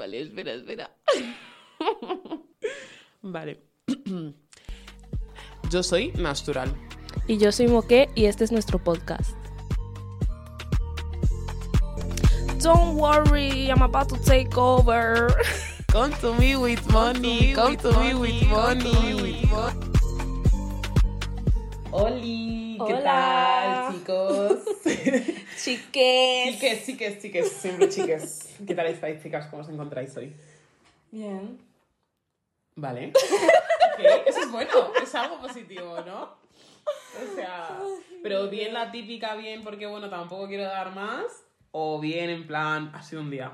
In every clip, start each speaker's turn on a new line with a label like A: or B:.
A: Vale, espera, espera. vale. Yo soy Natural.
B: Y yo soy Moque y este es nuestro podcast. Don't worry, I'm about to take over.
A: Come to me with money. Come to me with money. Oli, ¿qué
B: Hola.
A: tal, chicos?
B: Chiques.
A: chiques, chiques, chiques, siempre chiques. ¿Qué tal estáis, chicas? ¿Cómo os encontráis hoy?
B: Bien.
A: Vale. Ok, Eso es bueno, es algo positivo, ¿no? O sea, pero bien la típica, bien porque, bueno, tampoco quiero dar más, o bien en plan, ha sido un día.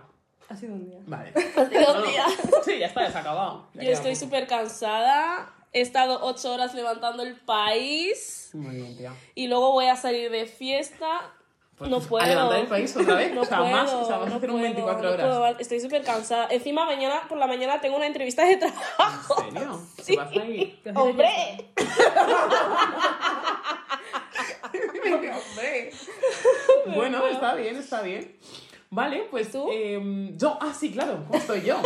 B: Ha sido un día.
A: Vale.
B: Ha sido un día.
A: Sí, ya está, ya se ha acabado. Ya
B: Yo estoy súper cansada. He estado ocho horas levantando el país
A: Muy bien, tía.
B: y luego voy a salir de fiesta.
A: Pues,
B: no puedo.
A: A levantar el país otra vez.
B: No
A: o sea,
B: puedo,
A: más, o sea, vas a
B: no
A: hacer un
B: puedo,
A: 24
B: no
A: horas.
B: puedo, estoy súper cansada. Encima, mañana por la mañana tengo una entrevista de trabajo.
A: ¿En serio?
B: Sí.
A: ¿Te vas a?
B: ¡Hombre!
A: Hombre. Bueno, está bien, está bien. Vale, pues
B: ¿Tú?
A: em, yo, ah, sí, claro, ¿cómo estoy yo?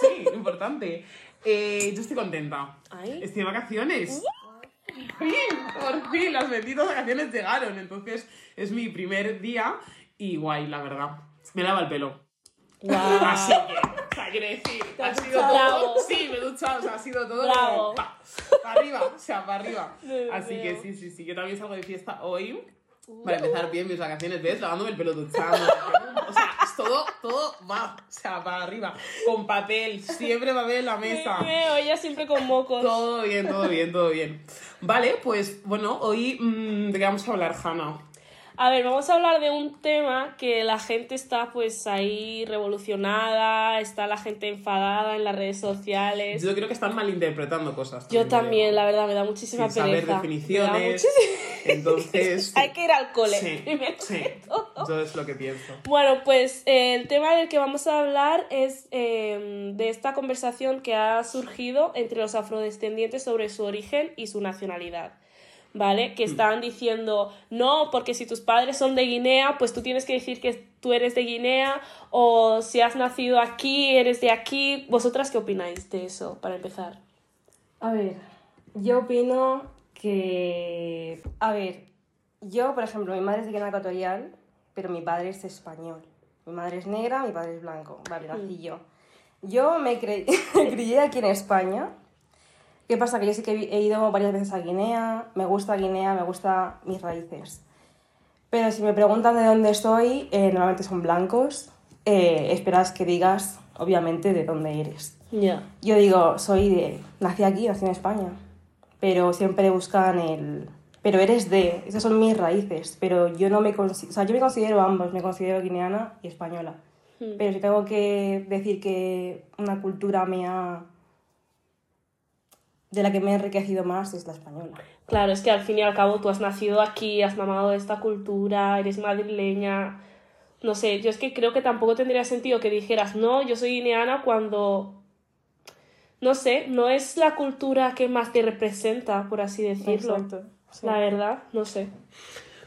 A: Sí, importante. Eh, yo estoy contenta.
B: Ay.
A: Estoy de vacaciones. Por fin, por fin, las benditas vacaciones llegaron. Entonces es mi primer día y guay, la verdad. Me lava el pelo.
B: Guau.
A: Así que, o sea, quiero decir,
B: ¿Te
A: ha
B: has
A: sido
B: duchado?
A: todo. Sí, me he duchado, o sea, ha sido todo
B: Bravo.
A: para arriba, o sea, para arriba. Así que sí, sí, sí, yo también salgo de fiesta hoy. Para empezar bien mis vacaciones, ¿ves? Lavándome el pelo duchando. O sea, es todo, todo va, o sea, para arriba. Con papel, siempre papel en la mesa.
B: Ella siempre con mocos.
A: Todo bien, todo bien, todo bien. Vale, pues bueno, hoy mm, de qué vamos a hablar, Hanna.
B: A ver, vamos a hablar de un tema que la gente está pues ahí revolucionada, está la gente enfadada en las redes sociales.
A: Yo creo que están malinterpretando cosas.
B: Yo también, la verdad, me da muchísima
A: Sin saber
B: pereza.
A: Definiciones.
B: muchísima-
A: Entonces.
B: Hay que ir al cole.
A: Sí,
B: primero
A: sí. Yo es lo que pienso.
B: Bueno, pues eh, el tema del que vamos a hablar es eh, de esta conversación que ha surgido entre los afrodescendientes sobre su origen y su nacionalidad. ¿Vale? Que están diciendo, no, porque si tus padres son de Guinea, pues tú tienes que decir que tú eres de Guinea, o si has nacido aquí, eres de aquí. ¿Vosotras qué opináis de eso, para empezar?
C: A ver, yo opino que... A ver, yo, por ejemplo, mi madre es de Guinea Ecuatorial, pero mi padre es español. Mi madre es negra, mi padre es blanco. Vale, nací yo. Yo me cre- crié aquí en España. ¿Qué pasa? Que yo sí que he ido varias veces a Guinea, me gusta Guinea, me gusta mis raíces. Pero si me preguntan de dónde estoy, eh, normalmente son blancos. Eh, esperas que digas, obviamente, de dónde eres.
B: Ya.
C: Yo digo, soy de. Nací aquí, nací en España. Pero siempre buscan el. Pero eres de. Esas son mis raíces. Pero yo no me considero. O sea, yo me considero ambos. Me considero guineana y española. Pero si tengo que decir que una cultura me ha. De la que me he enriquecido más es la española.
B: Claro, es que al fin y al cabo tú has nacido aquí, has mamado de esta cultura, eres madrileña. No sé, yo es que creo que tampoco tendría sentido que dijeras, no, yo soy guineana cuando. No sé, no es la cultura que más te representa, por así decirlo.
C: Exacto, sí.
B: La verdad, no sé.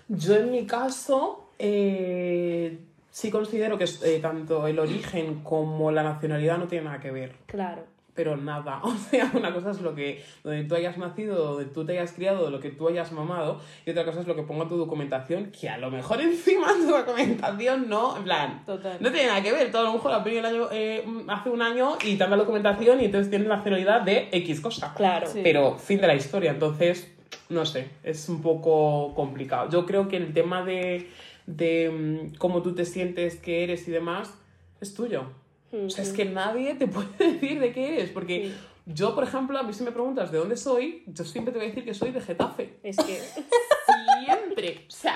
A: Yo en mi caso eh, sí considero que eh, tanto el origen como la nacionalidad no tienen nada que ver.
B: Claro.
A: Pero nada, o sea, una cosa es lo que, donde tú hayas nacido, donde tú te hayas criado, lo que tú hayas mamado, y otra cosa es lo que ponga tu documentación, que a lo mejor encima tu documentación no, en plan,
B: Total.
A: no tiene nada que ver, todo a lo mejor la el año, eh, hace un año y te la documentación y entonces tienes la nacionalidad de X cosa.
B: Claro.
C: Sí.
A: Pero fin de la historia, entonces, no sé, es un poco complicado. Yo creo que el tema de, de mm, cómo tú te sientes, qué eres y demás, es tuyo. O sea, es que nadie te puede decir de qué eres, porque yo, por ejemplo, a mí si me preguntas de dónde soy, yo siempre te voy a decir que soy de Getafe.
B: Es que.
A: Siempre, o sea,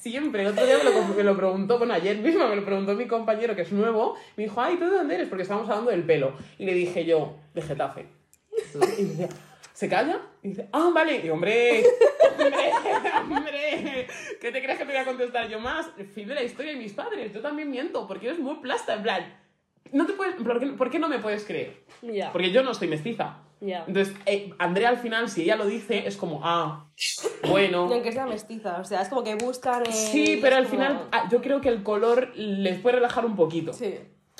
A: siempre. El otro día me lo, me lo preguntó, bueno, ayer mismo me lo preguntó mi compañero que es nuevo, me dijo, ay, ¿tú de dónde eres? Porque estábamos hablando del pelo. Y le dije yo, de Getafe. Y dice, ¿se calla? Y dice, ah, vale. Y hombre, hombre, hombre, ¿qué te crees que te voy a contestar yo más? El fin de la historia de mis padres. Yo también miento, porque eres muy plasta, en plan. No te puedes, ¿por qué, por qué no me puedes creer?
B: Ya.
A: Porque yo no soy mestiza.
B: Ya.
A: Entonces, eh, Andrea al final, si ella lo dice, es como, ah, bueno.
C: Y aunque sea mestiza, o sea, es como que buscan. el-
A: Sí, pero al
C: como-
A: final ah, yo creo que el color les puede relajar un poquito.
C: Sí.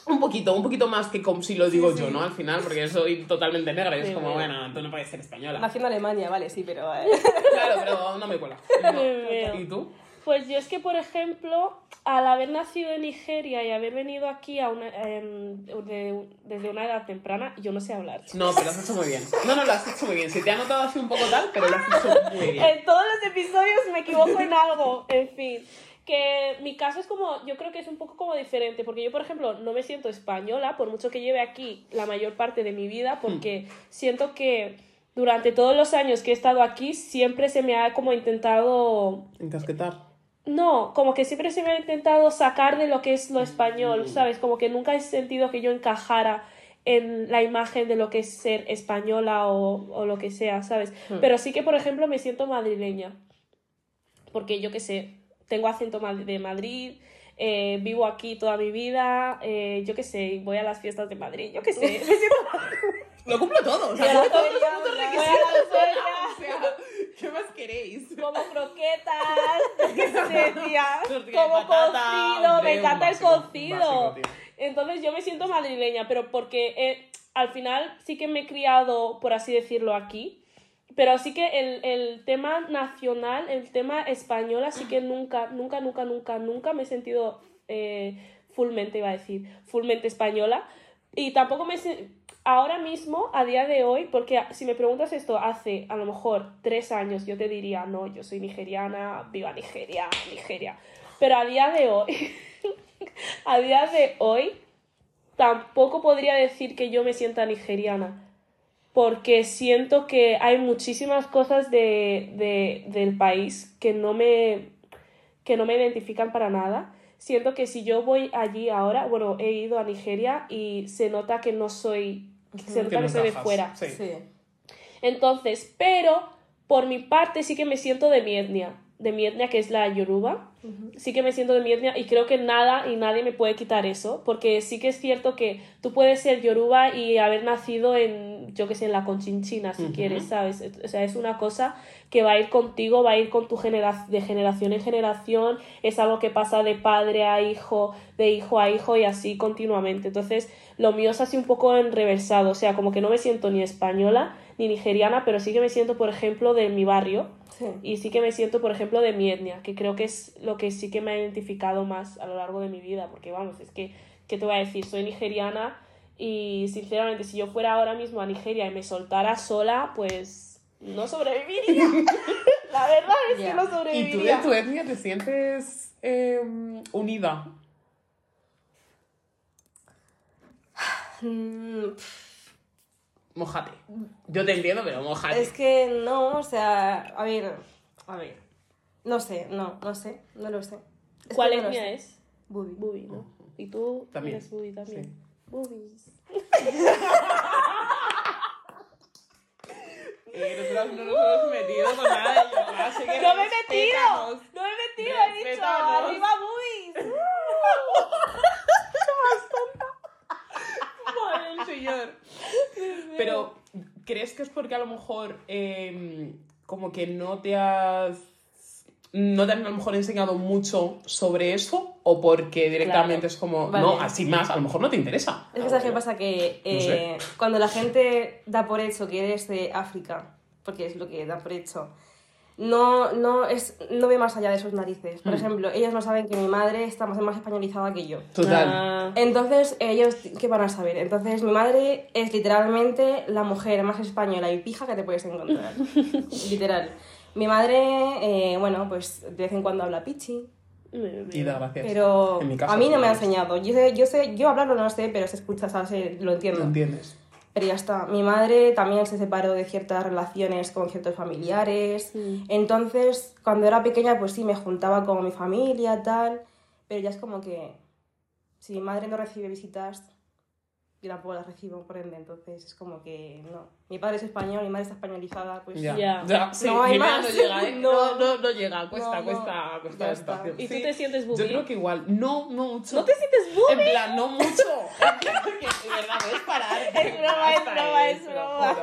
A: Un poquito, un poquito más que como si lo digo
C: Sí,
A: yo,
C: sí.
A: ¿no? Al final, porque soy totalmente negra y es como, bueno, tú no puedes ser española.
C: Nació en Alemania, vale, sí, pero... eh,
A: Claro, pero no me cuela. No. ¿Y tú?
B: Pues yo es que, por ejemplo, al haber nacido en Nigeria y haber venido aquí a una, de- desde una edad temprana, yo no sé hablar.
A: No, pero lo has hecho muy bien. No, no, lo has hecho muy bien. Se te ha notado así un poco tal, pero lo has hecho muy bien.
B: En todos los episodios me equivoco en algo, en fin. Que mi caso es como, yo creo que es un poco como diferente, porque yo, por ejemplo, no me siento española, por mucho que lleve aquí la mayor parte de mi vida, porque siento que durante todos los años que he estado aquí, siempre se me ha como intentado
A: Encasquetar.
B: No, como que siempre se me ha intentado sacar de lo que es lo español, ¿sabes? Como que nunca he sentido que yo encajara en la imagen de lo que es ser española o, o lo que sea, ¿sabes? Pero sí que, por ejemplo, me siento madrileña. Porque yo qué sé, tengo acento de Madrid, eh, vivo aquí toda mi vida, eh, yo qué sé, voy a las fiestas de Madrid, yo qué sé, me siento
A: Lo cumplo todo. O sea,
C: la feria,
A: ¿qué más queréis?
B: como croquetas, qué sé, tía,
A: Tortilla de
B: como cocido, me encanta el cocido. Entonces yo me siento madrileña, pero porque eh, al final sí que me he criado, por así decirlo, aquí. Pero sí que el, el tema nacional, el tema español, así que nunca, nunca, nunca, nunca, nunca me he sentido eh, fullmente, iba a decir, fullmente española. Y tampoco me... se- Ahora mismo, a día de hoy, porque si me preguntas esto hace a lo mejor tres años, yo te diría, no, yo soy nigeriana, viva Nigeria, Nigeria. Pero a día de hoy, a día de hoy, tampoco podría decir que yo me sienta nigeriana. Porque siento que hay muchísimas cosas de, de- del país que no, me, que no me identifican para nada. Siento que si yo voy allí ahora, bueno, he ido a Nigeria y se nota que no soy, se nota
A: Que encajas,
B: fuera.
A: Sí.
C: Sí.
B: Entonces, pero por mi parte sí que me siento de mi etnia, de mi etnia que es la yoruba. Sí que me siento de mi etnia y creo que nada y nadie me puede quitar eso, porque sí que es cierto que tú puedes ser yoruba y haber nacido en, yo que sé, en la conchinchina, si quieres, ¿sabes? O sea, es una cosa que va a ir contigo, va a ir con tu generación, de generación en generación, es algo que pasa de padre a hijo, de hijo a hijo y así continuamente. Entonces, lo mío es así un poco en reversado, o sea, como que no me siento ni española ni nigeriana, pero sí que me siento, por ejemplo, de mi barrio
C: Sí.
B: y sí que me siento, por ejemplo, de mi etnia, que creo que es lo que sí que me ha identificado más a lo largo de mi vida, porque vamos, es que, ¿qué te voy a decir? Soy nigeriana y sinceramente si yo fuera ahora mismo a Nigeria y me soltara sola, pues no sobreviviría. La verdad es que no
A: ¿Y tú de
B: sobreviviría.
A: tu etnia te sientes eh, unida? Mojate. Yo te entiendo, pero mojate.
C: Es que no, o sea, a ver, a ver. No sé, no, no sé, no lo sé. Es
B: ¿Cuál
C: que no sé.
B: es?
C: Bubi.
B: Bubi, ¿no? Y tú
A: También.
B: eres Bubi también.
A: Sí.
B: Bubis.
A: Eh, nosotros no nos hemos metido con nada de yoga, así que
B: ¡No me he metido! ¡No me he metido! ¡He dicho! ¡Arriba Bubis!
A: Madre del señor. Pero, ¿crees que es porque a lo mejor eh, como que no te has... no te han a lo mejor enseñado mucho sobre eso? ¿O porque directamente
B: Claro.
A: es como,
C: Vale.
A: no, así más, a lo mejor no te interesa?
C: Es que sabes qué pasa que
A: No sé.
C: eh, cuando la gente da por hecho que eres de África, porque es lo que da por hecho, no, no, es, no ve más allá de sus narices. Por
A: Mm.
C: ejemplo, ellos no saben que mi madre está más, más españolizada que yo.
A: Total.
B: Ah,
C: Entonces, ellos, ¿qué van a saber? Entonces, mi madre es literalmente la mujer más española y pija que te puedes encontrar. Literal. Mi madre, eh, bueno, pues de vez en cuando habla pichi,
A: Y da gracias.
C: pero
A: En mi casa,
C: a mí no me ha
A: lo
C: enseñado. Yo sé, yo sé, yo hablarlo no sé, pero se escucha, ¿sabes? Lo entiendo.
A: ¿No entiendes?
C: Pero ya está. Mi madre también se separó de ciertas relaciones con ciertos familiares. Entonces, cuando era pequeña, pues sí, me juntaba con mi familia, tal. Pero ya es como que si mi madre no recibe visitas, yo tampoco las recibo, por ende. Entonces es como que no. Mi padre es español, mi madre está españolizada, pues
A: Ya.
B: Ya.
A: Ya, sí,
C: No hay más.
A: no llega, ¿eh?
C: No.
A: No, no, no llega, cuesta,
C: No, no.
A: cuesta, cuesta situación.
B: ¿Y tú te sientes bubi?
A: Yo creo que igual, no, no mucho.
B: ¿No te sientes bubi?
A: En plan, no mucho. En plan, que de verdad, puedes parar.
B: Es broma, es broma,
A: eh,
B: es broma.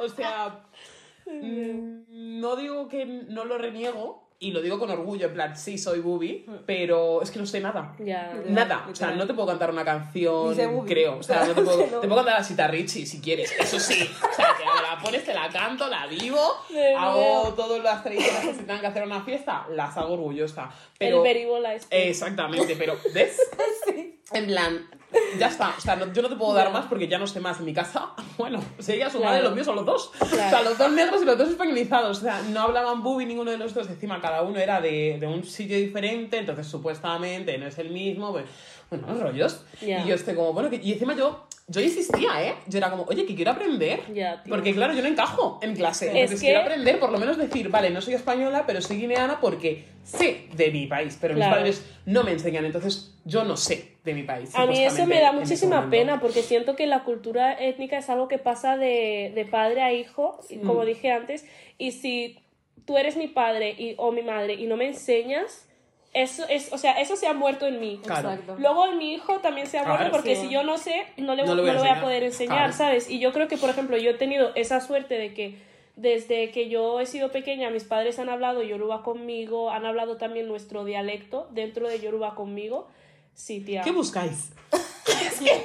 A: O sea, mm, no digo que no lo reniego, y lo digo con orgullo, en plan, sí, soy Bubi, pero es que no sé nada. Nada, o sea, no te puedo cantar una canción, creo. O sea, no te puedo,
C: No.
A: te puedo cantar a Sita Richie si quieres, eso sí. O sea, que me la pones, te la canto, la vivo, hago todas las tradiciones que se tengan que hacer una fiesta, las hago orgullosa. Pero,
B: El este.
A: Exactamente, pero ¿ves? En plan, ya está. O sea, no- yo no te puedo dar más porque ya no sé más. En mi casa, bueno, si ella su
B: Claro.
A: madre, los míos son los dos. O sea,
B: Claro.
A: los dos negros y los dos españolizados. O sea, no hablaban bubi ninguno de los dos. Encima, cada uno era de, de un sitio diferente. Entonces, supuestamente, no es el mismo. Pues, bueno, los rollos.
B: Ya.
A: Y yo estoy como, bueno, que- y encima yo... Yo insistía, ¿eh? Yo era como, oye, que quiero aprender. Porque, claro, yo no encajo en clase.
B: Es
A: Entonces,
B: que-
A: quiero aprender, por lo menos decir, vale, no soy española, pero soy guineana porque sé de mi país. Pero mis
B: Claro.
A: padres no me enseñan, entonces yo no sé de mi país.
B: A mí eso me da muchísima pena porque siento que la cultura étnica es algo que pasa de, de padre a hijo, como dije antes, y si tú eres mi padre y, o mi madre y no me enseñas, eso es, o sea, eso se ha muerto en mí.
A: Claro.
B: Luego en mi hijo también se ha
A: Claro,
B: muerto porque
C: sí.
B: si yo no sé, no le,
A: No le voy a
B: voy poder enseñar,
A: Claro.
B: ¿sabes? Y yo creo que, por ejemplo, yo he tenido esa suerte de que desde que yo he sido pequeña, mis padres han hablado Yoruba conmigo, han hablado también nuestro dialecto dentro de Yoruba conmigo. Sí, tía.
A: ¿Qué buscáis? es que,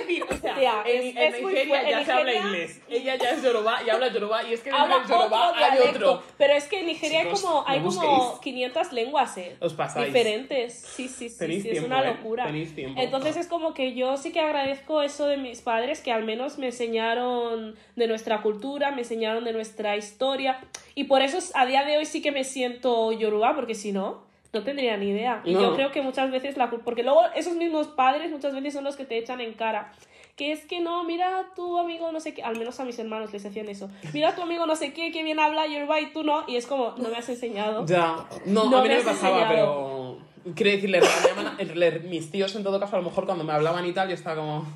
A: decir, o sea,
B: Tía,
A: en,
B: es- es
A: Nigeria ya
B: En
A: se habla inglés. Ella ya es yoruba y habla yoruba y es que
B: Habla
A: dentro del yoruba
B: otro
A: hay
B: dialecto,
A: otro.
B: Pero es que en Nigeria
A: Chicos,
B: hay como, hay como
A: busquéis.
B: 500 lenguas, ¿eh?
A: Os pasáis.
B: Diferentes. Sí, sí, sí.
A: Tenéis
B: sí, es
A: tiempo,
B: una
A: ¿eh?
B: locura.
A: Tenéis tiempo.
B: Entonces es como que yo sí que agradezco eso de mis padres, que al menos me enseñaron de nuestra cultura, me enseñaron de nuestra historia. Y por eso a día de hoy sí que me siento yoruba, porque si no, no tendría ni idea. Y
A: No.
B: yo creo que muchas veces la cul- Porque luego esos mismos padres muchas veces son los que te echan en cara. Que es que no, mira a tu amigo no sé qué, al menos a mis hermanos les hacían eso. Mira a tu amigo no sé qué, que bien habla yoruba y tú no. Y es como, no me has enseñado.
A: Ya, no,
B: No
A: a mí
B: me
A: no me pasaba,
B: enseñado.
A: pero. Quiero decir, le regañaban a- le- mis tíos en todo caso, a lo mejor cuando me hablaban y tal, yo estaba como.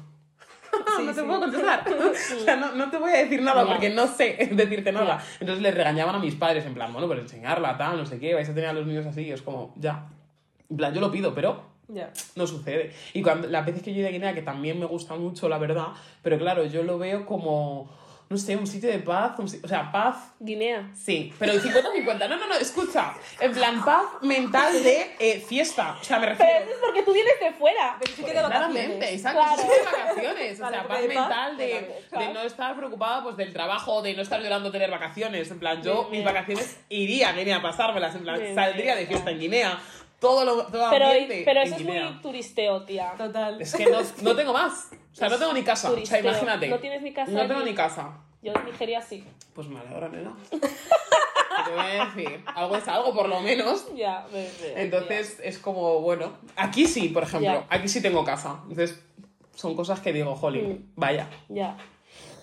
C: Sí,
A: no te
C: sí.
A: puedo contestar. o sea, no, no te voy a decir nada porque no sé decirte nada. Entonces les regañaban a mis padres, en plan, bueno, pues enseñarla, tal, no sé qué, vais a tener a los niños así. Y es como, ya. En plan, yo lo pido, pero no sucede. Y cuando las veces que yo he ido a Guinea, que también me gusta mucho, la verdad, pero claro, yo lo veo como, no sé, un sitio de paz, un o sea, paz
B: Guinea.
A: Sí, pero el 50-50. No, no, no, escucha. En plan, paz mental de eh, fiesta. O sea, me
B: Pero
A: refiero.
B: eso es porque tú vienes de fuera.
C: Pero sí que de vacaciones.
A: Exacto.
B: Claro.
A: de vacaciones. O sea, paz
C: de
A: mental de, de no estar preocupada pues, del trabajo, de no estar llorando tener vacaciones. En plan, yo mis vacaciones iría a Guinea a pasármelas. En plan, saldría de fiesta en Guinea. Todo lo todo
B: Pero,
A: ambiente
B: pero
A: en
B: eso es
A: Guinea.
B: muy turisteo, tía.
C: Total.
A: Es que no, no tengo más. O sea, no tengo ni casa. O sea, imagínate.
B: No tienes ni casa
A: No tengo ni casa.
B: Yo en Nigeria sí.
A: Pues me alegro, nena. ¿Qué te voy a decir? Algo es algo, por lo menos.
B: Ya, me- me-
A: Entonces es como, bueno, aquí sí, por ejemplo,
B: Ya.
A: aquí sí tengo casa. Entonces son cosas que digo, jolín,
B: Mm.
A: vaya.
B: Ya.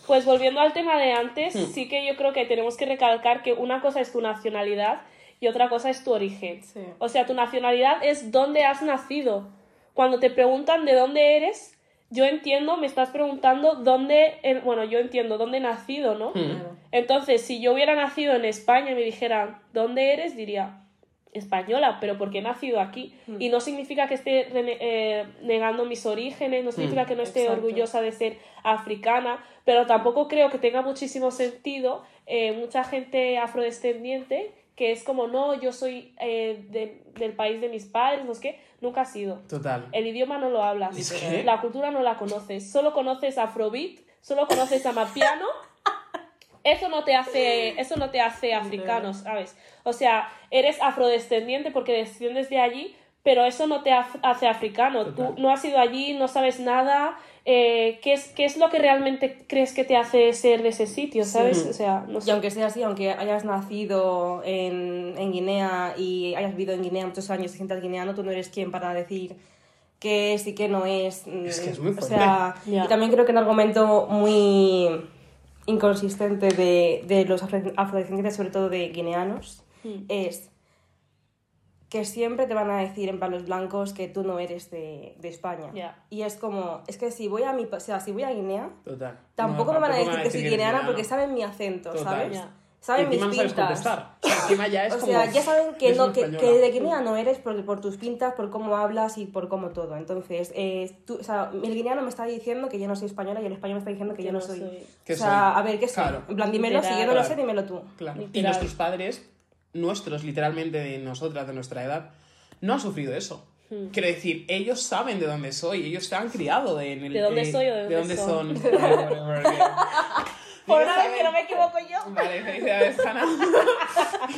B: Pues volviendo al tema de antes,
A: Hmm.
B: sí que yo creo que tenemos que recalcar que una cosa es tu nacionalidad y otra cosa es tu origen.
C: Sí.
B: O sea, tu nacionalidad es dónde has nacido. Cuando te preguntan de dónde eres, yo entiendo, me estás preguntando dónde, bueno, yo entiendo dónde he nacido, ¿no?
A: Hmm.
B: Entonces, si yo hubiera nacido en España y me dijeran, ¿dónde eres? Diría, española, pero porque he nacido aquí. Y no significa que esté rene- eh, negando mis orígenes, no significa que no esté
C: Exacto.
B: orgullosa de ser africana, pero tampoco creo que tenga muchísimo sentido eh, mucha gente afrodescendiente que es como, no, yo soy eh, de- del país de mis padres, no sé qué, nunca ha sido.
A: Total.
B: El idioma no lo hablas,
A: Es que-
B: la cultura no la conoces, solo conoces afrobeat, solo conoces amapiano. Eso no te hace, eso no te hace africano, ¿sabes? O sea, eres afrodescendiente porque desciendes de allí, pero eso no te hace africano.
A: Total.
B: Tú no has ido allí, no sabes nada. Eh, ¿qué, es, ¿Qué es lo que realmente crees que te hace ser de ese sitio, sabes? O sea, no
C: Y aunque sea así, aunque hayas nacido en, en Guinea y hayas vivido en Guinea muchos años y sientas guineano, tú no eres quien para decir qué es y qué no es.
A: Es que es muy
C: O sea, y también creo que un argumento muy inconsistente de, de los afro- afrodescendientes, sobre todo de guineanos,
B: Mm.
C: es que siempre te van a decir en plan los blancos que tú no eres de, de España.
B: Ya.
C: Y es como, es que si voy a mi, o sea, si voy a Guinea,
A: Total.
C: Tampoco
A: No,
C: me van a decir que soy
A: eres
C: guineana
A: guineano.
C: porque saben mi acento,
A: Total.
C: ¿sabes?
B: Ya.
C: Saben mis pintas.
A: contestar. O sea, encima ya es
C: O
A: como...
C: sea, ya saben que, no, que, que de guinea no eres por, por tus pintas, por cómo hablas y por cómo todo. Entonces, eh, tú, o sea, el guineano me está diciendo que yo no soy española y el español me está diciendo que yo no soy.
B: soy.
A: ¿Qué
C: o sea,
A: soy?
C: a ver, ¿qué soy?
A: Claro.
C: En plan, dímelo, si yo no lo
A: Literal.
C: sé, dímelo tú.
A: Claro. Y
B: Literal.
A: nuestros padres nuestros, literalmente de nosotras, de nuestra edad, no han sufrido eso.
B: Hmm.
A: Quiero decir, ellos saben de dónde soy, ellos se han criado de, en el,
B: ¿De dónde
A: eh,
B: soy o de dónde
A: son.
B: son?
A: Vale, vale, vale, bien.
B: Por una vez que no me equivoco yo.
A: Vale, felicidades, Hannah.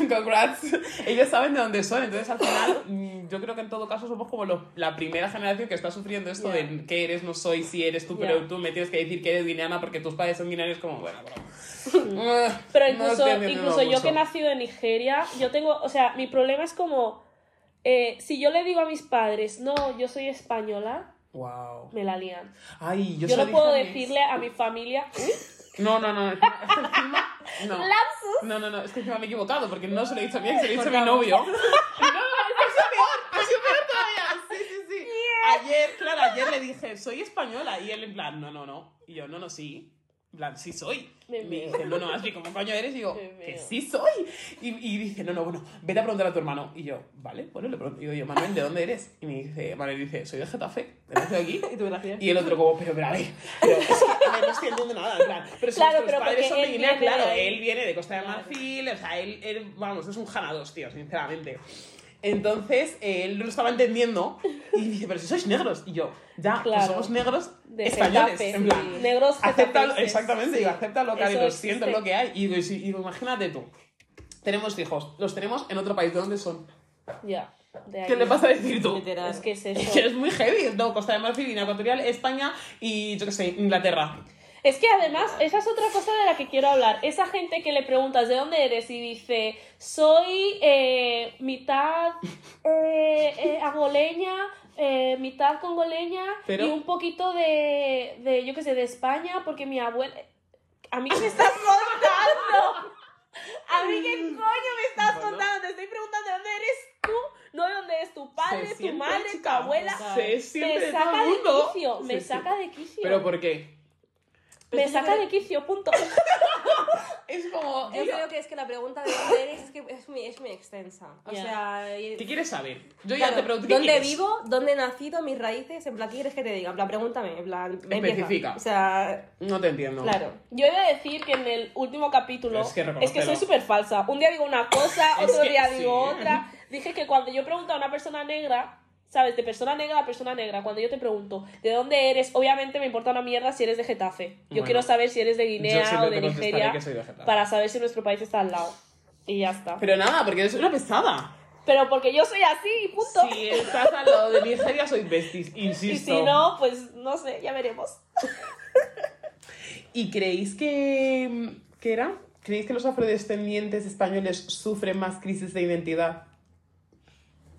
A: Congrats. Ellos saben de dónde son, entonces al final mm, yo creo que en todo caso somos como lo- la primera generación que está sufriendo esto de qué eres, no soy, si eres tú, pero tú me tienes que decir que eres guineana porque tus padres son guineanos, como, bueno, bro. Ah,
B: Pero incluso, incluso yo que he nacido en Nigeria, yo tengo, o sea, mi problema es como, eh, si yo le digo a mis padres, no, yo soy española,
A: Wow.
B: me la lían.
A: Ay, yo,
B: Yo, no puedo decirle a mi familia,
A: No, no, no. es que encima- No.
B: ¡Lapsus!
A: No, no, no, es que encima me he equivocado porque no se lo he dicho a mi ex, se lo he dicho a mi novio. No, ha sido peor, ha sido peor todavía. Sí, sí, sí. Ayer, claro, ayer le dije, soy española. Y él en plan, no, no, no. Y yo, no, no, sí. Plan, sí soy.
B: Me
A: Y me dice, no, no, así, ¿cómo coño eres? Y digo,
B: Me
A: que sí soy. Y, y dice, no, no, bueno, vete a preguntar a tu hermano. Y yo, vale, bueno, le pregunto. Y digo, yo, Manuel, ¿de dónde eres? Y me dice, Manuel dice, soy de Getafe, ¿de aquí?
C: Y tú, gracias.
A: Y el otro como, pero, pero a ver, pero es que a ver, no estoy entendiendo nada, en plan, pero si
B: Claro, pero
A: padres son de Guinea, claro, él viene de Costa de. Marfil, o sea, él, él, vamos, es un janados, tío, sinceramente. Entonces, eh, él no lo estaba entendiendo y dice, pero si sois negros. Y yo, ya, pues
B: Claro.
A: somos negros
B: De
A: españoles,
B: Getafe,
A: en plan.
B: sí. Negros getafenses,
A: exactamente,
B: sí.
A: digo, acepta lo que hay, lo siento, lo que hay. Y digo, y digo, imagínate tú, tenemos hijos, los tenemos en otro país, ¿de dónde son?
B: Ya, de ahí.
A: ¿Qué le vas a decir tú?
C: Literal.
B: Es que es
A: Es
B: eso.
A: es muy heavy, no, Costa de Marfil, Guinea Ecuatorial, España y, yo qué sé, Inglaterra.
B: Es que además, esa es otra cosa de la que quiero hablar. Esa gente que le preguntas de dónde eres y dice, soy eh, mitad eh, eh, angoleña, eh, mitad congoleña
A: Pero-
B: y un poquito de, de, yo qué sé, de España, porque mi abuela... ¿A mí qué me estás contando? ¿A mí qué coño me estás
A: Bueno.
B: contando? Te estoy preguntando de dónde eres tú, no de dónde es tu padre, tu madre, tu abuela.
A: Se
B: Me saca de quicio, me saca de quicio.
A: ¿Pero por qué?
B: Me
C: Pero
B: saca de quicio, punto.
A: Es como...
C: Yo creo que es que la pregunta de dónde eres es que es muy, es muy extensa. O
B: Ya.
C: sea, y-
A: ¿Qué quieres saber? Yo
C: claro,
A: ya te pregunto, ¿qué
C: ¿dónde
A: quieres?
C: vivo? ¿Dónde he nacido? ¿Mis raíces? En plan, ¿qué quieres que te diga? En plan, pregúntame. En plan, empieza.
A: Especifica.
C: O sea,
A: No te entiendo.
C: claro.
B: Yo he de decir que en el último capítulo
A: Es que
B: es que, soy súper falsa. Un día digo una cosa, otro día
A: sí.
B: digo otra. Dije que cuando yo pregunto a una persona negra, ¿sabes? De persona negra a persona negra, cuando yo te pregunto ¿de dónde eres? Obviamente me importa una mierda si eres de Getafe. Yo
A: Bueno,
B: quiero saber si eres de Guinea o de Nigeria
A: que soy de Getafe.
B: para saber si nuestro país está al lado. Y ya está.
A: Pero nada, porque eres una pesada.
B: Pero porque yo soy así, y punto.
A: Si estás al lado de Nigeria, soy besties, insisto.
B: y si no, pues no sé, ya veremos.
A: ¿Y creéis que... ¿Qué era? ¿Creéis que los afrodescendientes españoles sufren más crisis de identidad?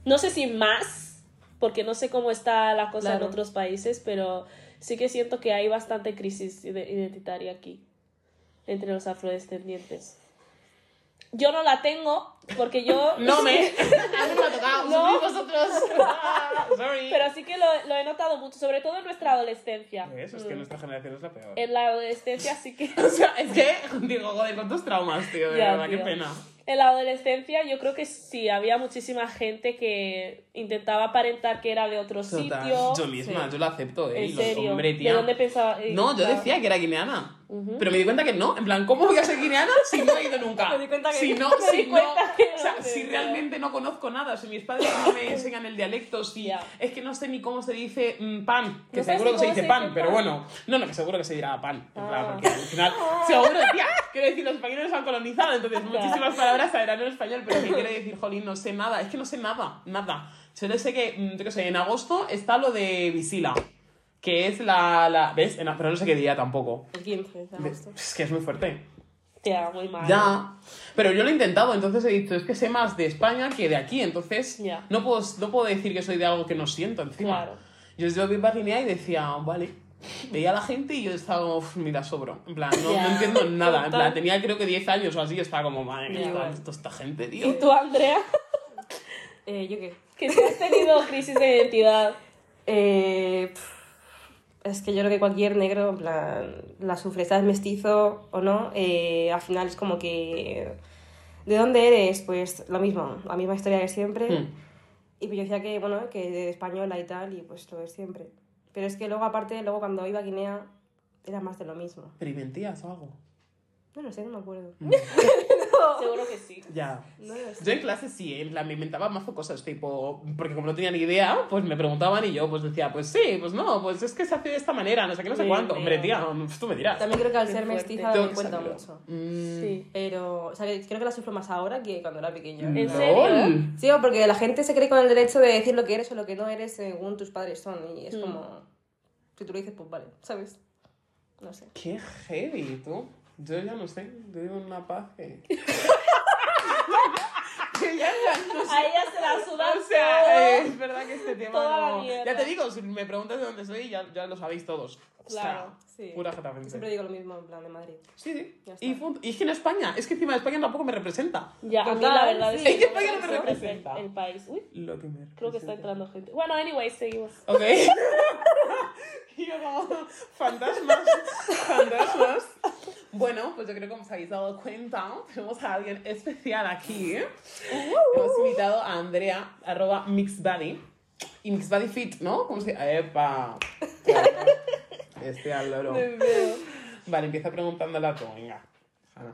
B: No sé si más, porque no sé cómo está la cosa
C: Claro.
B: en otros países, pero sí que siento que hay bastante crisis ide- identitaria aquí entre los afrodescendientes. Yo no la tengo porque yo...
A: No me... A mí me ha tocado.
B: No.
A: Vosotros. Sorry.
B: Pero sí que lo, lo he notado mucho, sobre todo en nuestra adolescencia.
A: Eso es que
B: Mm.
A: nuestra generación es la peor.
B: En la adolescencia sí que...
A: O sea, es que, digo, joder, con tus traumas, tío, de
B: Ya,
A: verdad, qué pena.
B: En la adolescencia yo creo que sí, había muchísima gente que intentaba aparentar que era de otro
A: Total.
B: sitio.
A: Yo misma,
C: Sí.
A: yo lo acepto, ¿eh?
B: En
A: los-
B: serio. ¿De dónde pensaba? eh,
A: No, yo decía que era guineana.
B: Ujú.
A: Pero me di cuenta que no. En plan, ¿cómo voy a ser guineana si no he ido nunca?
C: Me di cuenta que
A: si
C: no.
A: no,
B: Me
A: si
B: di
A: no,
B: que
A: o sea,
B: no,
A: si realmente no conozco nada, si mis padres no me enseñan el dialecto, si
B: Ya.
A: es que no sé ni cómo se dice mm, pan, que
B: ¿No
A: seguro que se dice pan,
B: dice
A: pero
B: pan?
A: bueno, no, no, que seguro que se dirá pan, en plan,
B: Ah.
A: porque al final, seguro, tía, quiero decir, los españoles han colonizado, entonces muchísimas palabras sabrán en español, pero que quiere decir, jolín, no sé nada, es que no sé nada, nada. Solo sé que, mm, yo qué sé, en agosto está lo de Visila, que es la, la ¿ves? En- pero no sé qué día tampoco.
C: El 15 de agosto.
A: Es que es muy fuerte.
B: Tía, muy mal.
A: Ya. Pero yo lo he intentado, entonces he dicho, es que sé más de España que de aquí, entonces
B: Ya.
A: no, puedo, no puedo decir que soy de algo que no siento encima.
B: Claro.
A: Yo yo vi Guinea y decía, vale. Veía a la gente y yo estaba como, "Uf, mira, sobro. En plan, no, no entiendo nada. En plan, tenía creo que 10 años o así, y estaba como, madre mía,
B: Ya.
A: esta, esta- esta gente,
B: ¿Y
A: tío.
B: tú, Andrea?
C: Eh, ¿Yo qué?
B: Que si has tenido crisis de identidad.
C: Eh, pf, es que yo creo que cualquier negro, en plan, la sufre, seas mestizo o no, eh, al final es como que... ¿De dónde eres? Pues lo mismo, la misma historia que siempre.
A: Hmm.
C: Y pues yo decía que, bueno, que de española y tal, y pues lo de siempre. Pero es que luego, aparte, luego cuando iba a Guinea, era más de lo mismo.
A: ¿Pero y mentías o algo?
C: No lo sé, no me acuerdo.
B: Seguro que sí.
A: Ya.
C: No lo sé.
A: Yo en clase sí, en plan, me inventaba mazo cosas, tipo, porque como no tenía ni idea, pues me preguntaban y yo pues decía, pues sí, pues no, pues es que se hace de esta manera, no sé qué, no sé cuánto. Hombre, tía, tú me dirás.
C: También creo que al
B: Qué
C: ser
B: fuerte.
C: mestiza me cuenta
A: saberlo.
C: mucho.
A: Mm,
B: Sí.
C: Pero, o sea, que creo que la sufro más ahora que cuando era pequeña.
B: ¿En
A: LOL.
B: serio?
C: Sí, porque la gente se cree con el derecho de decir lo que eres o lo que no eres según tus padres son. Y es
B: Mm.
C: como. Si tú lo dices, pues vale, ¿sabes? No sé.
A: Qué heavy, tú. Yo ya no sé, yo en una paz que... que ya no sé.
B: A ella se la suda
A: O sea,
B: todo.
A: eh, es verdad que este tema
B: Toda la
A: no...
B: mierda.
A: Ya te digo, si me preguntas de dónde soy, ya, ya lo sabéis todos. O sea,
B: Claro,
C: sí.
A: Pura
C: Yo siempre digo lo mismo en plan de Madrid.
A: Sí, sí.
C: Ya está.
A: Y, y es que en España, es que encima de España tampoco me representa.
B: Ya, a mí
C: Total,
B: la verdad
C: sí.
B: es
A: Es que España no me representa.
B: El, el país. Uy,
A: Lo que me
B: creo que está
A: representa.
B: entrando gente. Bueno, anyway, seguimos.
A: Ok. y yo como, fantasmas, fantasmas. Bueno, pues yo creo que como os habéis dado cuenta, tenemos a alguien especial aquí. Hemos invitado a Andrea, arroba mixbuddy. Y mixbuddy fit, ¿no? ¿Cómo se llama? ¡Epa! Este al loro. Vale, empieza preguntándole a tú, venga. Ana.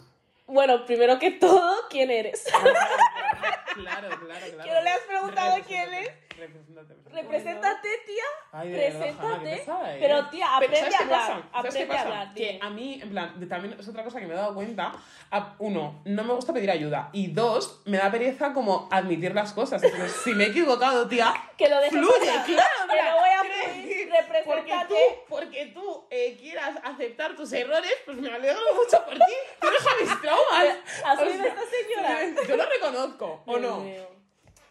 B: Bueno, primero que todo, ¿quién eres?
A: Claro, claro, claro.
B: Que no le has preguntado quién es.
A: Represéntate. represéntate.
B: Represéntate, tía.
A: Ay, de verdad, Hanna, qué
B: Preséntate.
A: pesada, ¿eh?
B: Pero, tía,
A: Pero,
B: aprende
A: ¿sabes
B: a
A: qué
B: hablar.
A: pasa? ¿Sabes qué
B: Aprende a
A: pasa?
B: hablar.
A: Que a mí, en plan, de- también es otra cosa que me he dado cuenta. A- uno, no me gusta pedir ayuda. Y dos, me da pereza como admitir las cosas. Entonces, si me he equivocado, tía,
B: Que lo dejes
A: fluye,
B: pasar.
A: claro.
B: Que
A: mira,
B: lo voy a
A: quiero
B: fluir,
A: decir, Porque
B: represéntate.
A: tú, porque tú eh, quieras aceptar tus errores, pues me alegro mucho por ti. Tú deja mis traumas.
B: ¿Has
A: O sea,
B: esta señora?
A: Yo lo reconozco, ¿o
B: Dios
A: no?
B: mío.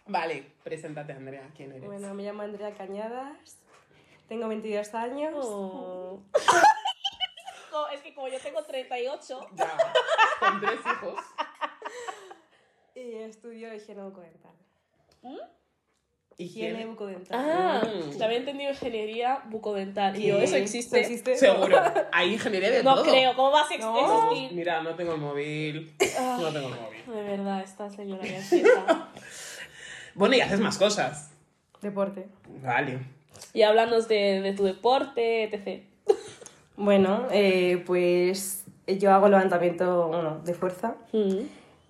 A: Vale, preséntate, Andrea. ¿Quién eres?
C: Bueno, me llamo Andrea Cañadas. Tengo 22 años.
B: Oh. Es que como yo tengo 38,
A: Ya, con tres hijos.
C: Y estudio higiene bucodental.
A: Higiene.
C: Higiene bucodental.
B: ah,
A: Mm.
B: había entendido ingeniería bucodental. Y yo, ¿eso existe?
A: Seguro. Hay ingeniería de
B: No
A: todo.
B: creo, ¿cómo vas a
C: No.
B: existir?
A: Mira, no tengo el móvil. No tengo el móvil.
B: De verdad, esta señora ya.
A: Bueno, y haces más cosas.
C: Deporte.
A: Vale.
B: Y háblanos de, de tu deporte, etc.
C: Bueno, eh, pues yo hago levantamiento bueno, de fuerza
B: Mm.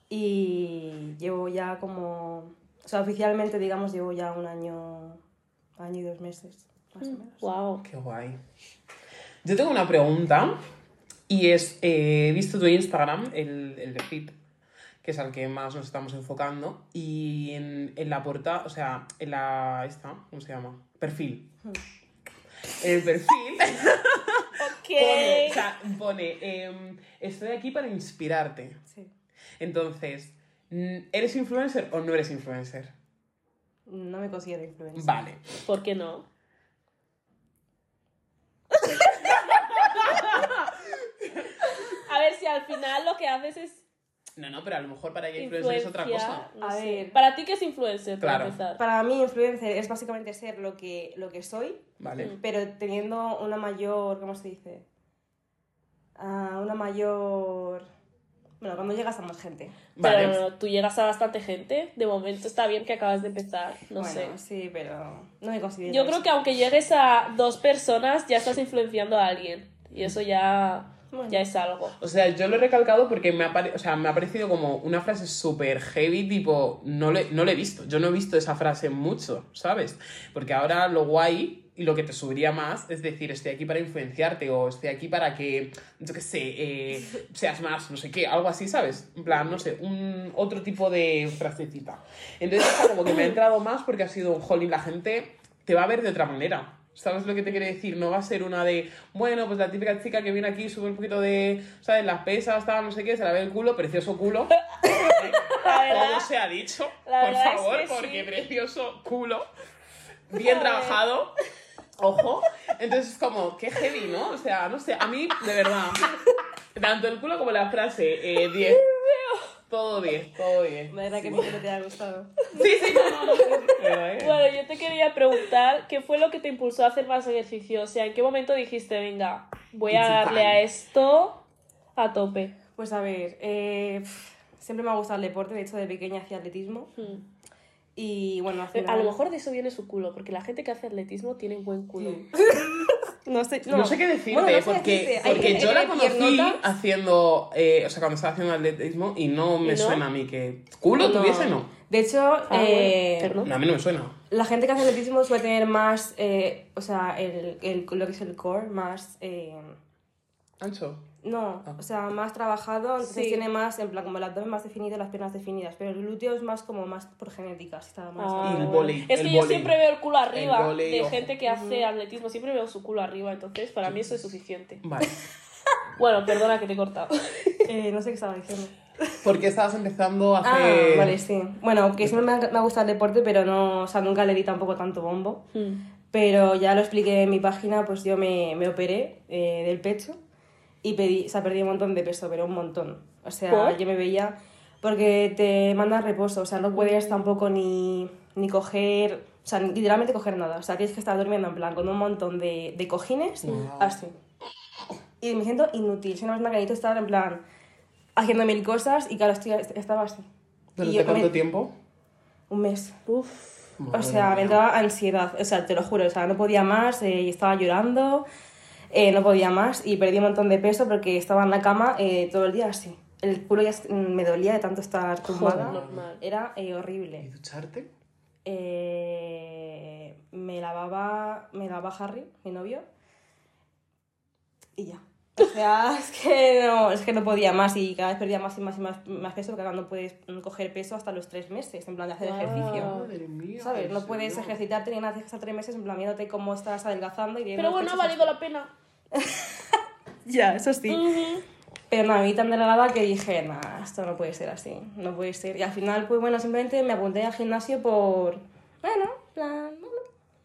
C: y llevo ya como... O sea, oficialmente, digamos, llevo ya un año, año y dos meses, más o menos.
B: Wow.
A: Qué guay. Yo tengo una pregunta y es, eh, he visto tu Instagram, el, el de Fit, que es al que más nos estamos enfocando, y en, en la portada, o sea, en la, esta, ¿cómo se llama? Perfil. En el perfil pone, o sea, pone, em, estoy aquí para inspirarte.
C: Sí.
A: Entonces, mm, ¿eres influencer o no eres influencer?
C: No me considero influencer.
A: Vale.
B: ¿Por qué no? A ver si al final lo que haces es
A: No, no, pero a lo mejor para ella influencer es otra cosa.
B: no
C: A
B: sé.
C: ver.
B: Para ti, ¿qué es influencer? Para
A: Claro.
C: Para mí, influencer es básicamente ser lo que, lo que soy,
A: Vale.
C: Pero teniendo una mayor, ¿cómo se dice? Ah, una mayor... Bueno, cuando llegas a más gente.
A: Vale.
B: Pero no, no, tú llegas a bastante gente. De momento está bien que acabas de empezar. No
C: bueno,
B: sé.
C: sí, pero no me considero
B: Yo creo que aunque llegues a dos personas, ya estás influenciando a alguien. Y eso ya,
C: Bueno.
B: ya es algo.
A: O sea, yo lo he recalcado porque me ha, pare- o sea, me ha parecido como una frase súper heavy, tipo, no le, no le he visto. Yo no he visto esa frase mucho, ¿sabes? Porque ahora lo guay y lo que te subiría más es decir, estoy aquí para influenciarte o estoy aquí para que, yo qué sé, eh, seas más, no sé qué, algo así, ¿sabes? En plan, no sé, un otro tipo de frasecita. Entonces, como que me ha entrado más porque ha sido un jolín, la gente te va a ver de otra manera. ¿Sabes lo que te quiere decir? No va a ser una de, bueno, pues la típica chica que viene aquí, sube un poquito de, ¿sabes? Las pesas, tal, no sé qué, se la ve el culo, precioso culo.
B: Verdad,
A: Todo se ha dicho, por
B: es
A: favor,
B: que
A: porque
B: sí.
A: precioso culo. Bien trabajado. Ojo. Entonces es como, qué heavy, ¿no? O sea, no sé, a mí, de verdad, tanto el culo como la frase, eh, 10. Todo 10, todo 10.
C: Me verdad que mi pelo te ha gustado.
A: Sí, sí, no, no, no. sí, sí,
B: bueno, yo te quería preguntar, ¿qué fue lo que te impulsó a hacer más ejercicio? O sea, ¿en qué momento dijiste, venga, voy a
A: It's
B: darle a esto a tope?
C: Pues a ver, eh, siempre me ha gustado el deporte, de hecho de pequeña hacía atletismo.
B: Hmm.
C: Y bueno, al
B: Eh,
C: final...
B: A lo mejor de eso viene su culo, porque la gente que hace atletismo tiene un buen culo. No sé,
A: No, sé qué decirte,
C: Bueno, no sé
A: porque,
C: decirte.
A: Porque
C: gente
A: yo la conocí haciendo, eh, o sea, cuando estaba haciendo atletismo y no me suena a mí que culo tuviese, no.
C: De hecho,
B: Ah,
C: eh.
A: No, a mí no me suena.
C: la gente que hace atletismo suele tener más, eh, o sea, el, el- lo que es el core, más... eh,
A: Ancho.
C: No,
A: Ah.
C: o sea, más trabajado, entonces
B: Sí.
C: tiene más, en plan, como el abdomen más definido, las piernas definidas, pero el glúteo es más como más por genética, si está más...
B: Ah,
A: Y el vóley,
B: Es
A: el
B: que yo
A: vóley.
B: siempre veo el culo arriba
A: El vóley,
B: de
A: ojo.
B: gente que hace atletismo, siempre veo su culo arriba, entonces para mí eso es suficiente.
A: Vale.
B: Bueno, perdona que te he cortado.
C: Eh, no sé qué estaba diciendo.
A: Porque estabas empezando a
C: Ah,
A: hacer.
C: vale, sí. Bueno, que siempre me ha, me ha gustado el deporte, pero no, o sea, nunca le di tampoco tanto bombo. Pero ya lo expliqué en mi página, pues yo me, me operé eh, del pecho y pedí, o sea, perdí un montón de peso, pero un montón. O sea,
B: ¿Por?
C: yo me veía porque te mandan reposo, o sea, no puedes tampoco ni, ni coger, o sea, literalmente coger nada. O sea, tienes que estar durmiendo en plan con un montón de, de cojines,
A: Wow.
C: así. Y me siento inútil, soy una máquina necesito estar en plan haciendo mil cosas y claro, estoy, estaba así.
A: ¿Durante cuánto
C: me-
A: tiempo?
C: Un mes.
B: Uf.
C: O
A: Madre
C: sea, me entraba ansiedad, o sea, te lo juro, o sea, no podía más, eh, y estaba llorando, eh, no podía más y perdí un montón de peso porque estaba en la cama eh, todo el día así. El culo ya me dolía de tanto estar tumbada.
B: normal.
C: Era eh,
A: ¿Y
C: horrible.
A: ducharte?
C: Eh, me lavaba, me lavaba Harry, mi novio, y ya. O sea, es que no, es que no podía más y cada vez perdía más y más y más, más peso porque ahora no puedes coger peso hasta los tres meses, en plan de hacer
B: Wow.
C: ejercicio.
A: Madre mía.
C: ¿Sabes?
A: ¿en
C: No puedes
A: serio?
C: ejercitarte ni nada, estar tres meses en plan viéndote cómo estás adelgazando y
B: Pero bueno, ha valido
C: así.
B: la pena.
C: Ya, eso sí.
B: Ujú.
C: Pero nada, a mí tan delgada que dije, nada, esto no puede ser así, no puede ser. Y al final, pues bueno, simplemente me apunté al gimnasio por, bueno, en plan, bueno,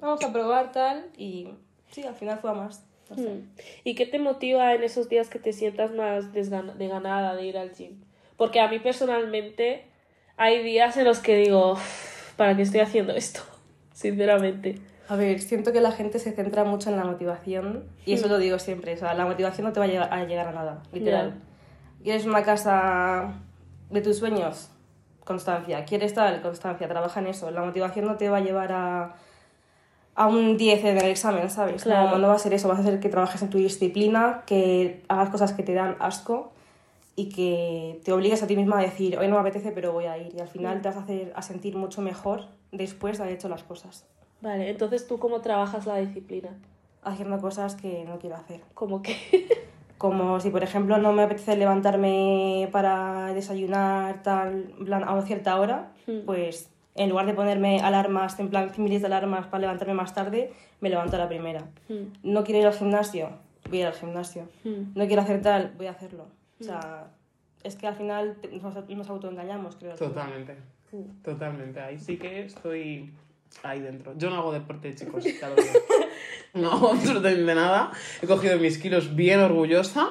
C: vamos a probar tal. Y sí, al final fue a más.
B: Mm. ¿Y qué te motiva en esos días que te sientas más desgana- de ganada de ir al gym? Porque a mí personalmente hay días en los que digo, "Uf, ¿para qué estoy haciendo esto? Sinceramente.
C: A ver, siento que la gente se centra mucho en la motivación y eso lo digo siempre, o sea, la motivación no te va a llegar a, llegar a nada, literal. ¿Quieres una casa de tus sueños? Constancia. ¿Quieres tal? Constancia. Trabaja en eso. La motivación no te va a llevar a, a un 10 en el examen, ¿sabes?
B: Claro.
C: No, no va a ser eso, va a ser que trabajes en tu disciplina, que hagas cosas que te dan asco y que te obligues a ti misma a decir, hoy no me apetece, pero voy a ir. Y al final te vas a hacer a sentir mucho mejor después de haber hecho las cosas.
B: Vale, entonces tú cómo trabajas la disciplina?
C: Haciendo cosas que no quiero hacer.
B: Como que...
C: Como si, por ejemplo, no me apetece levantarme para desayunar tal, a una cierta hora,
B: Hmm.
C: pues en lugar de ponerme alarmas, en plan miles de alarmas para levantarme más tarde, me levanto a la primera.
B: Mm,
C: No quiero ir al gimnasio, voy a ir al gimnasio.
B: mm.
C: No quiero hacer tal, voy a hacerlo. O sea, es que al final nos, nos autoengañamos, creo.
A: Totalmente.
B: Mm.
A: Totalmente. Ahí sí que estoy ahí dentro. Yo no hago deporte, chicos. digo. No hago absolutamente nada. He cogido mis kilos bien orgullosa.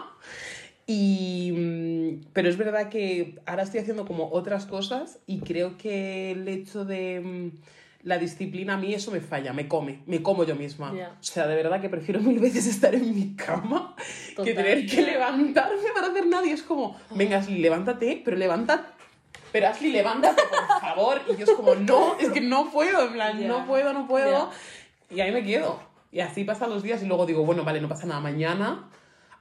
A: Y, mm, pero es verdad que ahora estoy haciendo como otras cosas y creo que el hecho de mm, la disciplina a mí eso me falla, me come, me como yo misma.
B: Ya.
A: O sea, de verdad que prefiero mil veces estar en mi cama que
B: Total.
A: tener que levantarme para hacer nada. Y es como, venga, Ashley, levántate, pero levanta pero Ashley, levántate, por favor. Y yo es como, no, es que no puedo, en plan,
C: Ya.
A: no puedo, no puedo. Y ahí me quedo. Y así pasan los días y luego digo, bueno, vale, no pasa nada, mañana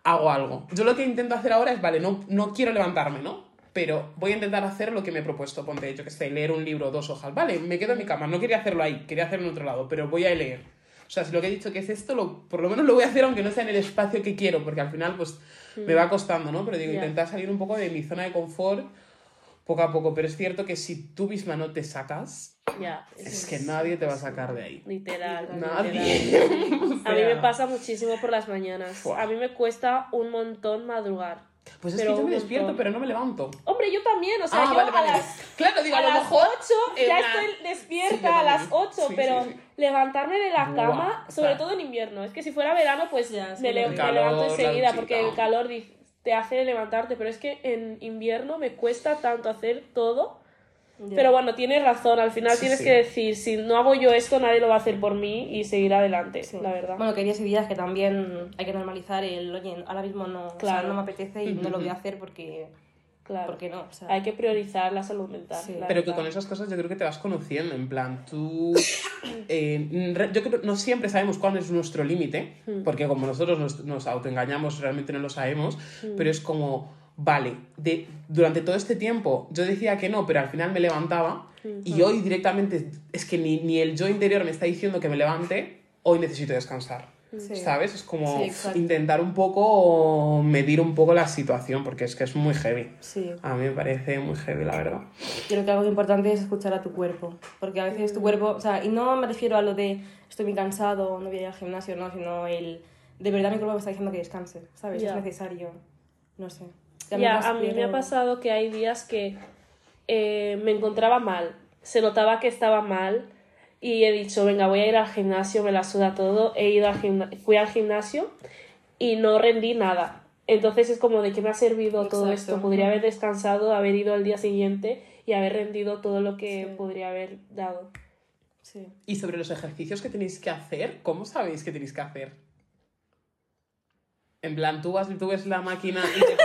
A: hago algo. Yo lo que intento hacer ahora es, vale, no, no quiero levantarme, ¿no? Pero voy a intentar hacer lo que me he propuesto. Ponte, yo que sé, leer un libro, dos hojas. Vale, me quedo en mi cama. No quería hacerlo ahí, quería hacerlo en otro lado, pero voy a leer. O sea, si lo que he dicho que es esto, lo, por lo menos lo voy a hacer aunque no sea en el espacio que quiero, porque al final, pues, me va costando, ¿no? Pero digo, intentar salir un poco de mi zona de confort poco a poco. Pero es cierto que si tú misma no te sacas,
B: Ya.
A: es que nadie te va a sacar de ahí.
B: Literal.
A: Nadie.
B: literal. A mí me pasa muchísimo por las mañanas. A mí me cuesta un montón madrugar.
A: Pues es
B: pero
A: que yo me despierto,
B: montón.
A: pero no me levanto.
B: Hombre, yo también, o sea,
A: ah,
B: yo
A: vale,
B: a
A: vale.
B: las
A: Claro, digo,
B: a,
A: a, lo
B: las
A: mejor.
B: 8
A: en
B: ya
A: plan-
B: estoy despierta
A: Sí,
B: a las
A: también.
B: 8,
A: Sí,
B: pero
A: sí,
B: levantarme de la cama, sobre todo en invierno, es que si fuera verano, pues
C: Ya,
B: me, le-
C: el
B: me
A: calor,
B: levanto enseguida porque el calor te hace levantarte, pero es que en invierno me cuesta tanto hacer todo.
C: Ya.
B: Pero bueno, tienes razón, al final
A: Sí,
B: tienes
A: sí.
B: que decir, si no hago yo esto, nadie lo va a hacer por mí y seguir adelante,
C: Sí.
B: la verdad.
C: Bueno, que hay días y días que también hay que normalizar el, oye, ahora mismo no, o sea,
B: Claro.
C: no me apetece y no lo voy a hacer porque
B: Claro.
C: ¿Por qué no? O sea,
B: Hay que priorizar la salud mental.
C: Sí.
B: la
A: Pero que con esas cosas yo creo que te vas conociendo, en plan, tú... eh, yo creo no siempre sabemos cuál es nuestro límite,
B: Hmm.
A: porque como nosotros nos, nos autoengañamos, realmente no lo sabemos,
B: Hmm.
A: pero es como, vale, de, durante todo este tiempo yo decía que no, pero al final me levantaba,
B: Hmm.
A: y hoy directamente, es que ni, ni el yo interior me está diciendo que me levante, hoy necesito descansar.
C: Sí.
A: ¿Sabes? Es como
C: Sí,
A: intentar un poco medir un poco la situación, porque es que es muy heavy.
C: Sí.
A: A mí me parece muy heavy, la verdad.
C: Yo creo que algo importante es escuchar a tu cuerpo, porque a veces tu cuerpo, o sea, y no me refiero a lo de estoy muy cansado, no voy a ir al gimnasio, no, sino el de verdad mi cuerpo me está diciendo que descanse, ¿sabes?
B: Ya.
C: Es necesario, no sé.
B: Ya,
C: me
B: a mí me ha pasado que hay días que eh, me encontraba mal, se notaba que estaba mal y he dicho, venga, voy a ir al gimnasio, me la suda todo, he ido al gimna- fui al gimnasio y no rendí nada. Entonces es como de que me ha servido todo esto. Podría haber descansado, haber ido al día siguiente y haber rendido todo lo que
C: Sí.
B: podría haber dado.
C: Sí.
A: Y sobre los ejercicios que tenéis que hacer, ¿cómo sabéis que tenéis que hacer? En plan, tú, vas, tú ves la máquina y te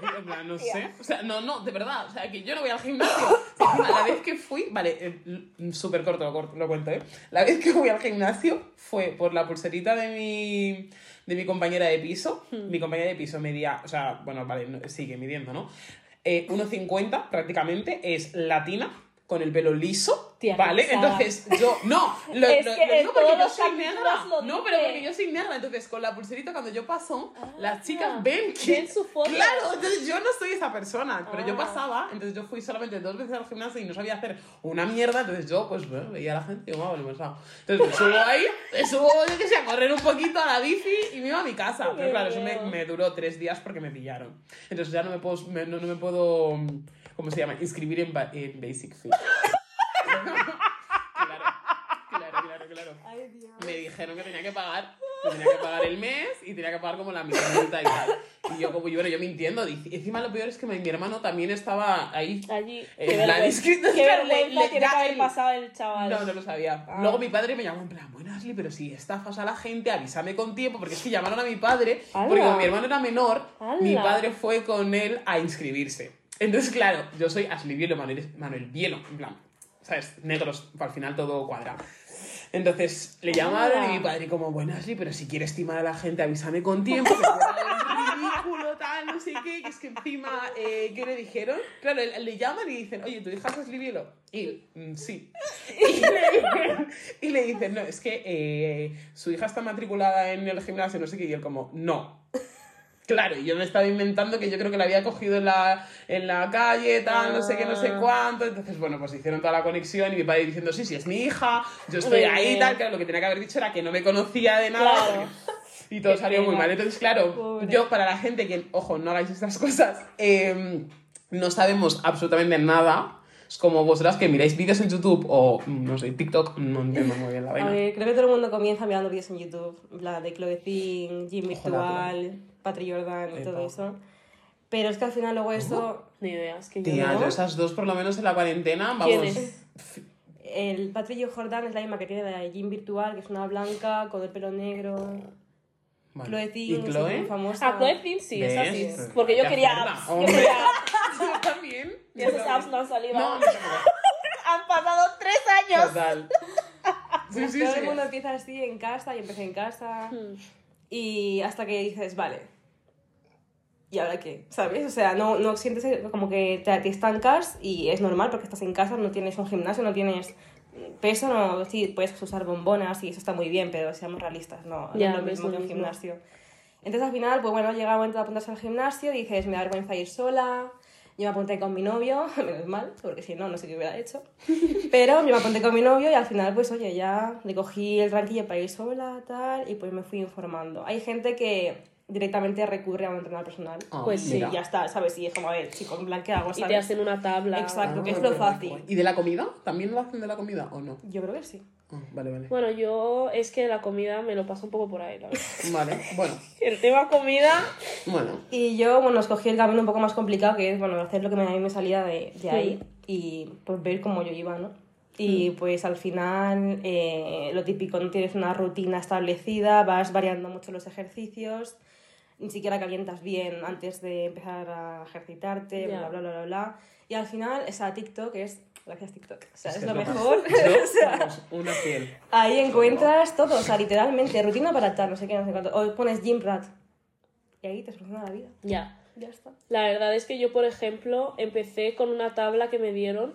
A: en plan, no sé. O sea, no, no, de verdad, o sea, que yo no voy al gimnasio. La vez que fui, vale, eh, súper corto lo, corto, lo cuento, ¿eh? La vez que fui al gimnasio fue por la pulserita de mi, de mi compañera de piso. Mi compañera de piso medía, o sea, bueno, vale, sigue midiendo, ¿no? Eh, 1,50 prácticamente, es latina, con el pelo liso,
B: Tía,
A: ¿vale? Entonces, yo, no, lo,
B: Es
A: lo-
B: que
A: lo digo porque yo soy negra.
B: lo
A: No, pero porque yo soy negra, entonces con la pulserita cuando yo paso, las
B: Ah,
A: chicas ven que...
B: ven su foto.
A: Claro, entonces yo no soy esa persona, pero yo
B: Ah.
A: pasaba, entonces yo fui solamente dos veces al gimnasio y no sabía hacer una mierda, entonces yo pues bueno, veía a la gente y digo, vale, pensado. Entonces me subo ahí, me subo, yo que sé, a correr un poquito a la bici y me iba a mi casa. Pero claro, eso me, duró tres días porque me pillaron. Entonces ya no me puedo, me- no, no me puedo, ¿cómo se llama? Inscribir en, ba- en Basic Fit. claro, claro, claro, claro.
C: Ay, Dios.
A: Me dijeron que tenía que pagar, que tenía que pagar el mes y tenía que pagar como la mitad y tal. Y yo como, yo, bueno, yo mintiendo. dic- Encima lo peor es que mi, mi hermano también estaba ahí.
B: Allí. Qué
A: la discreta-
B: qué vergüenza tiene que haber
A: el-
B: pasado el chaval.
A: No, no lo sabía.
B: Ah.
A: Luego mi padre me llamó en plan, bueno, Ashley, pero si estafas a la gente, avísame con tiempo, porque es que llamaron a mi padre, porque como mi hermano era menor,
B: ¡Hala!
A: mi padre fue con él a inscribirse. Entonces, claro, yo soy Ashley Bielo, Manuel, Manuel Bielo, en plan, ¿sabes? Negros, al final todo cuadra. Entonces le llamaron y mi padre como, bueno, Ashley, pero si quieres timar a la gente, avísame con tiempo, que ridículo, tal, no sé qué, que es que encima, eh, ¿qué le dijeron? Claro, le, llaman y dicen, oye, ¿tu hija es Ashley Bielo? Y mm, sí. Y le, dicen, y le dicen, no, es que eh, su hija está matriculada en el gimnasio, no sé qué, y él como, no. Claro, y yo me estaba inventando que yo creo que la había cogido en la, en la calle, tal, no sé qué, no sé
B: Ah.
A: cuánto. Entonces, bueno, pues hicieron toda la conexión y mi padre diciendo, sí, sí, es mi hija, yo estoy ahí, tal. Claro, lo que tenía que haber dicho era que no me conocía de nada.
B: Claro.
A: Y todo
B: Qué
A: salió muy mal. Entonces, claro,
C: Pobre.
A: yo para la gente que, ojo, no hagáis estas cosas, eh, no sabemos absolutamente nada. Es como vosotras que miráis vídeos en YouTube o, mm, no sé, TikTok, no entiendo muy bien la
C: A
A: vaina.
C: ver, creo que todo el mundo comienza mirando vídeos en YouTube, la de Chloe Ting, Gym Virtual, Patri Jordan y
A: Epa.
C: todo eso. Pero es que al final luego eso,
B: Ni idea, es que yo
A: Tía,
B: no.
A: yo esas dos por lo menos en la cuarentena, vamos.
B: ¿Quién es?
C: el Patri Jordan es la misma que tiene la de Gym Virtual, que es una blanca con el pelo negro.
A: Vale.
C: Chloe
A: ¿Y
C: Ting, es
A: Chloe?
C: muy famosa.
B: Ah, Chloe Ting sí, es. Porque yo quería. Yo quería
A: también.
B: Y esos apps no han salido.
A: No, no, no,
B: Han pasado tres años.
A: Total. Sí, sí,
C: Todo
A: sí.
C: el mundo empieza así en casa, yo empecé en casa.
B: Hmm.
C: Y hasta que dices, vale, ¿y ahora qué? ¿Sabes? O sea, no, no sientes como que te, te estancas y es normal porque estás en casa, no tienes un gimnasio, no tienes peso, no, sí, puedes usar bombonas y eso está muy bien, pero seamos realistas, no, no
B: Ya,
C: es lo
B: no es
C: mismo
B: lo
C: que un
B: mismo.
C: gimnasio. Entonces al final, pues bueno, llega el momento de apuntarse al gimnasio, dices, me da vergüenza ir sola, yo me apunté con mi novio, menos mal, porque si no, no sé qué hubiera hecho. Pero yo me apunté con mi novio y al final, pues oye, ya le cogí el tranquillo para ir sola, tal, y pues me fui informando. Hay gente que directamente recurre a un entrenador personal.
A: Ah,
B: Pues sí,
A: mira.
C: ya está, ¿sabes? Y es como, a ver, chico, en plan, ¿qué hago?
B: Y te
C: ¿sabes?
B: hacen una tabla.
C: Exacto, que
A: Ah,
C: es lo fácil.
A: ¿Y de la comida? ¿También lo hacen de la comida o no?
C: Yo creo que sí.
A: Ah, vale, vale.
B: Bueno, yo es que la comida me lo paso un poco por ahí, la verdad.
A: Vale, bueno,
B: El tema comida.
A: bueno.
C: Y yo, bueno, escogí el camino un poco más complicado, que es, bueno, hacer lo que me- a mí me salía de, de ahí y pues ver cómo yo iba, ¿no? Y pues al final, eh, lo típico, no tienes una rutina establecida, vas variando mucho los ejercicios. Ni siquiera calientas bien antes de empezar a ejercitarte,
B: Ya.
C: bla, bla, bla, bla, bla. Y al final, esa TikTok es, gracias TikTok, o sea,
A: Es
C: es, lo
A: es lo
C: mejor.
A: Yo,
C: O sea,
A: una fiel.
C: ahí encuentras todo, o sea, literalmente, rutina para tal, no sé qué, no sé cuánto. O pones Gym Rat. Y ahí te soluciona la vida.
B: Ya.
C: Ya está.
B: La verdad es que yo, por ejemplo, empecé con una tabla que me dieron.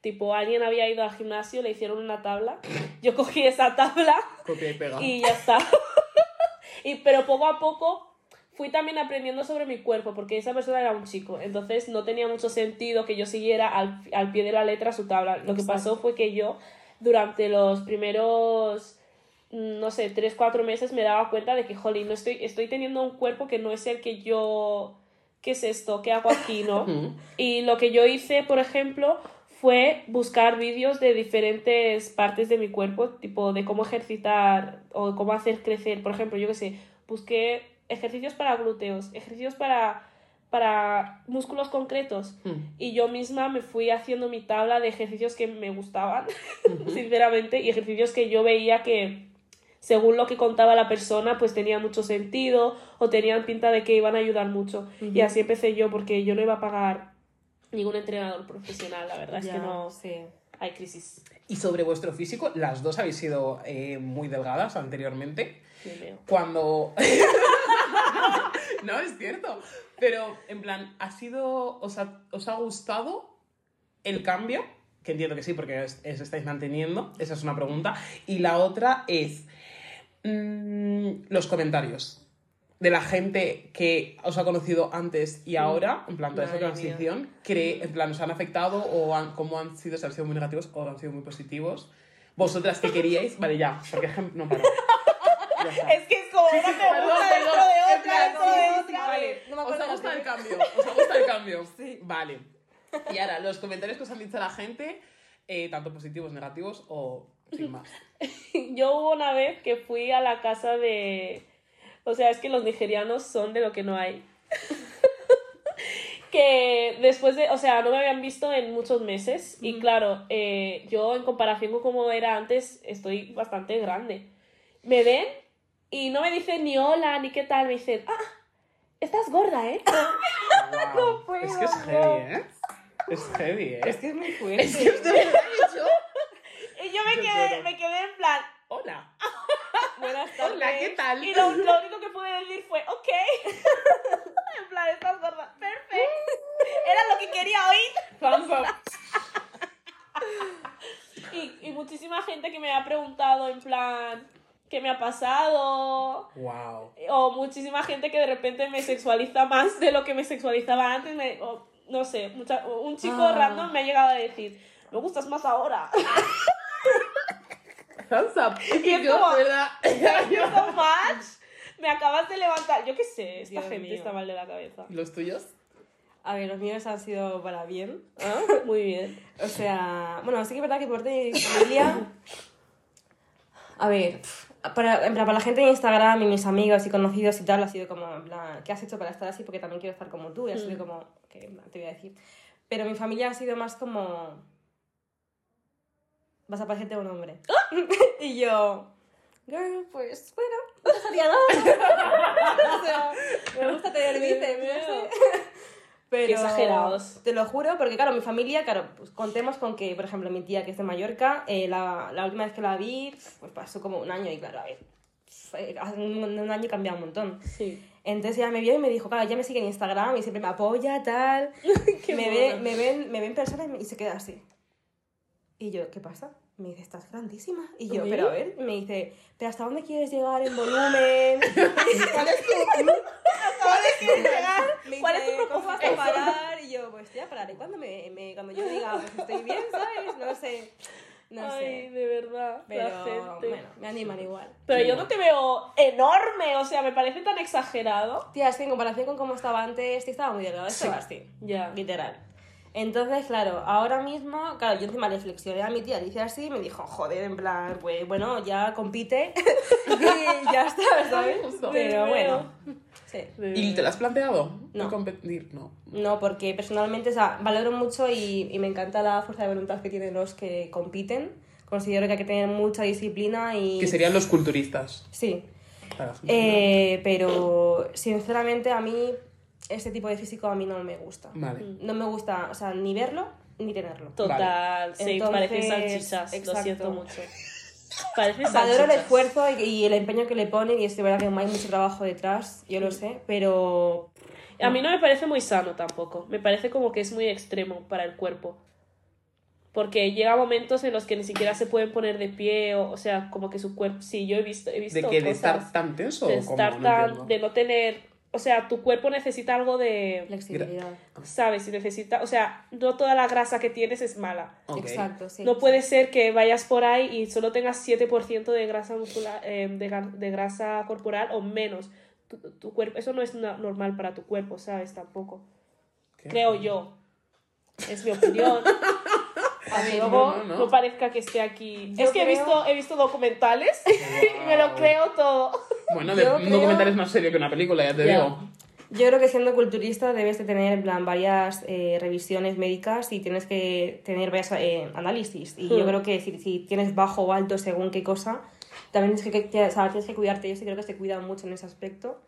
B: Tipo, alguien había ido al gimnasio, le hicieron una tabla. Yo cogí esa tabla
A: Copia y pega.
B: y ya está. y, pero poco a poco fui también aprendiendo sobre mi cuerpo, porque esa persona era un chico. Entonces no tenía mucho sentido que yo siguiera al, al pie de la letra su tabla. Lo que pasó fue que yo, durante los primeros, mm, no sé, 3, 4 meses, me daba cuenta de que, jolín, no estoy, estoy teniendo un cuerpo que no es el que yo... ¿Qué es esto? ¿Qué hago aquí, no? Y lo que yo hice, por ejemplo, fue buscar vídeos de diferentes partes de mi cuerpo, tipo de cómo ejercitar o cómo hacer crecer. Por ejemplo, yo qué sé, busqué ejercicios para glúteos, ejercicios para, para músculos concretos.
A: Mm.
B: Y yo misma me fui haciendo mi tabla de ejercicios que me gustaban, sinceramente, y ejercicios que yo veía que, según lo que contaba la persona, pues tenían mucho sentido o tenían pinta de que iban a ayudar mucho. Y así empecé yo, porque yo no iba a pagar ningún entrenador profesional, la verdad es que no
C: Sí.
B: hay crisis.
A: Y sobre vuestro físico, las dos habéis sido eh, muy delgadas anteriormente. Cuando. no, es cierto. Pero, en plan, ¿ha sido. Os ha, os ha gustado el cambio? Que entiendo que sí, porque os, os estáis manteniendo. Esa es una pregunta. Y la otra es. mm, los comentarios. De la gente que os ha conocido antes y ahora, en plan, toda esa transición, cree, en plan, ¿os han afectado o han, cómo han sido, si han sido muy negativos o han sido muy positivos? Vosotras que queríais, vale, ya, porque ejemplo, no paro. Ya está.
B: Es que es como una pregunta
A: Perdón,
B: dentro
A: perdón.
B: de
A: En
B: otra,
A: plan,
B: dentro
A: sí,
B: de
A: sí, sí, ¿Os ha gustado el cambio? ¿Os ha gustado el cambio?
C: Sí.
A: Vale. Y ahora, los comentarios que os han dicho la gente, eh, tanto positivos, negativos o sin más.
B: Yo hubo una vez que fui a la casa de... O sea, es que los nigerianos son de lo que no hay. que después de... O sea, no me habían visto en muchos meses. Y claro, eh, yo en comparación con cómo era antes, estoy bastante grande. Me ven y no me dicen ni hola, ni qué tal. Me dicen, ah, estás gorda, ¿eh?
A: Wow.
C: puedo,
A: es que es
C: no.
A: heavy, ¿eh? Es heavy, ¿eh?
C: Es que es muy fuerte.
A: Es que es de verdad que yo...
B: Y yo me
A: Yo
B: quedé,
A: lloro.
B: me quedé en plan,
A: Hola.
C: Buenas tardes.
A: Hola, ¿qué tal?
B: Y lo, lo único que pude decir fue, ok. en plan, estás gorda. Perfecto. Era lo que quería oír.
A: Thumbs up.
B: Y, y muchísima gente que me ha preguntado, en plan, ¿qué me ha pasado?
A: Wow.
B: O muchísima gente que de repente me sexualiza más de lo que me sexualizaba antes. me- o, no sé, mucha- un chico
C: Ah.
B: random me ha llegado a decir, me gustas más ahora.
A: Up. Es que yo,
B: como- so much. Me acabas de levantar. Yo qué sé, esta
C: Dios
B: gente
C: mío.
B: está mal de la cabeza.
A: ¿Los tuyos?
C: A ver, los míos han sido para bien.
B: Ah, Muy bien.
C: O sea, bueno, sí que es verdad que por parte de mi familia. A ver, para, en plan, para la gente de Instagram y mis amigos y conocidos y tal, ha sido como, en plan, ¿qué has hecho para estar así? Porque también quiero estar como tú. Y ha sido como, que te voy a decir. Pero mi familia ha sido más como. Vas a parecerte a un hombre. y yo. Girl, pues bueno, no pasaría nada. o sea, me gusta tener bíceps. Pero,
B: Qué exagerados.
C: Te lo juro, porque claro, mi familia, claro, pues contemos con que, por ejemplo, mi tía que es de Mallorca, eh, la, la última vez que la vi, pues pasó como un año y claro, a ver, un, un año cambia un montón.
B: Sí.
C: Entonces ella me vio y me dijo, claro, ella me sigue en Instagram y siempre me apoya, tal. Me, ve, me, ven, me ven personas y se queda así. Y yo, ¿qué pasa? Me dice, estás grandísima. Y yo,
B: ¿Sí?
C: pero a ver, me dice, ¿pero hasta dónde quieres llegar en volumen? ¿Cuál es tu, ¿Cuál es tu llegar? Me
B: ¿Cuál es tu
C: dice, ¿Cómo vas a
B: propósito?
C: parar? Y yo, pues ya pararé cuando, me, me- cuando yo diga, pues estoy bien, ¿sabes? No sé. No
B: Ay,
C: sé.
B: de verdad,
C: Pero
B: la gente.
C: bueno, me animan igual.
B: Pero yo no te veo enorme, o sea, me parece tan exagerado.
C: Tía, es que en comparación con cómo estaba antes, sí estaba muy delgada, estaba así.
B: Ya.
C: Literal. Entonces, claro, ahora mismo, claro, yo encima le flexioné a mi tía, le hice así, y me dijo, joder, en plan, pues bueno, ya compite y ya está, ¿sabes? Pero bueno, sí.
A: ¿Y te lo has planteado?
C: No.
A: ¿El competir? No.
C: No, porque personalmente, o sea, valoro mucho y, y me encanta la fuerza de voluntad que tienen los que compiten. Considero que hay que tener mucha disciplina y...
A: Que serían los culturistas.
C: Sí. Eh, pero sinceramente a mí este tipo de físico a mí no me gusta.
A: Vale.
C: No me gusta, o sea, ni verlo ni tenerlo.
B: Total, sí,
C: Entonces,
B: parecen salchichas, lo
C: exacto.
B: siento mucho. Parecen
C: Valoro el esfuerzo y, y el empeño que le ponen y es de verdad que hay mucho trabajo detrás, yo lo sé, pero
B: A mí no me parece muy sano tampoco. Me parece como que es muy extremo para el cuerpo. Porque llega momentos en los que ni siquiera se pueden poner de pie, o, o sea, como que su cuerpo. Sí, yo he visto. He visto
A: ¿De que ¿De estar tan tenso
B: de estar
A: No
B: tan. de no tener. O sea, tu cuerpo necesita algo de.
C: flexibilidad.
B: ¿Sabes? Y necesita. O sea, no toda la grasa que tienes es mala.
C: Exacto, sí.
B: No puede ser que vayas por ahí y solo tengas 7% de grasa muscular, eh, de, de grasa corporal o menos. Tu, tu cuerpo, eso no es normal para tu cuerpo, ¿sabes? Tampoco.
A: ¿Qué?
B: Creo yo. Es mi opinión. A luego
A: no,
B: no,
A: no, no.
B: parezca que esté aquí.
C: Yo
B: es que he,
C: creo-
B: visto, he visto documentales y me lo
A: Wow.
B: creo todo.
A: Bueno, de, un
C: creo-
A: documental es más serio que una película, ya te digo.
C: Yo creo que siendo culturista debes de tener en plan varias eh, revisiones médicas y tienes que tener varios eh, análisis. Y yo
B: Hmm.
C: creo que si, si tienes bajo o alto según qué cosa, también tienes que, que- o sea, tienes que cuidarte. Yo sí creo que se cuidan mucho en ese aspecto.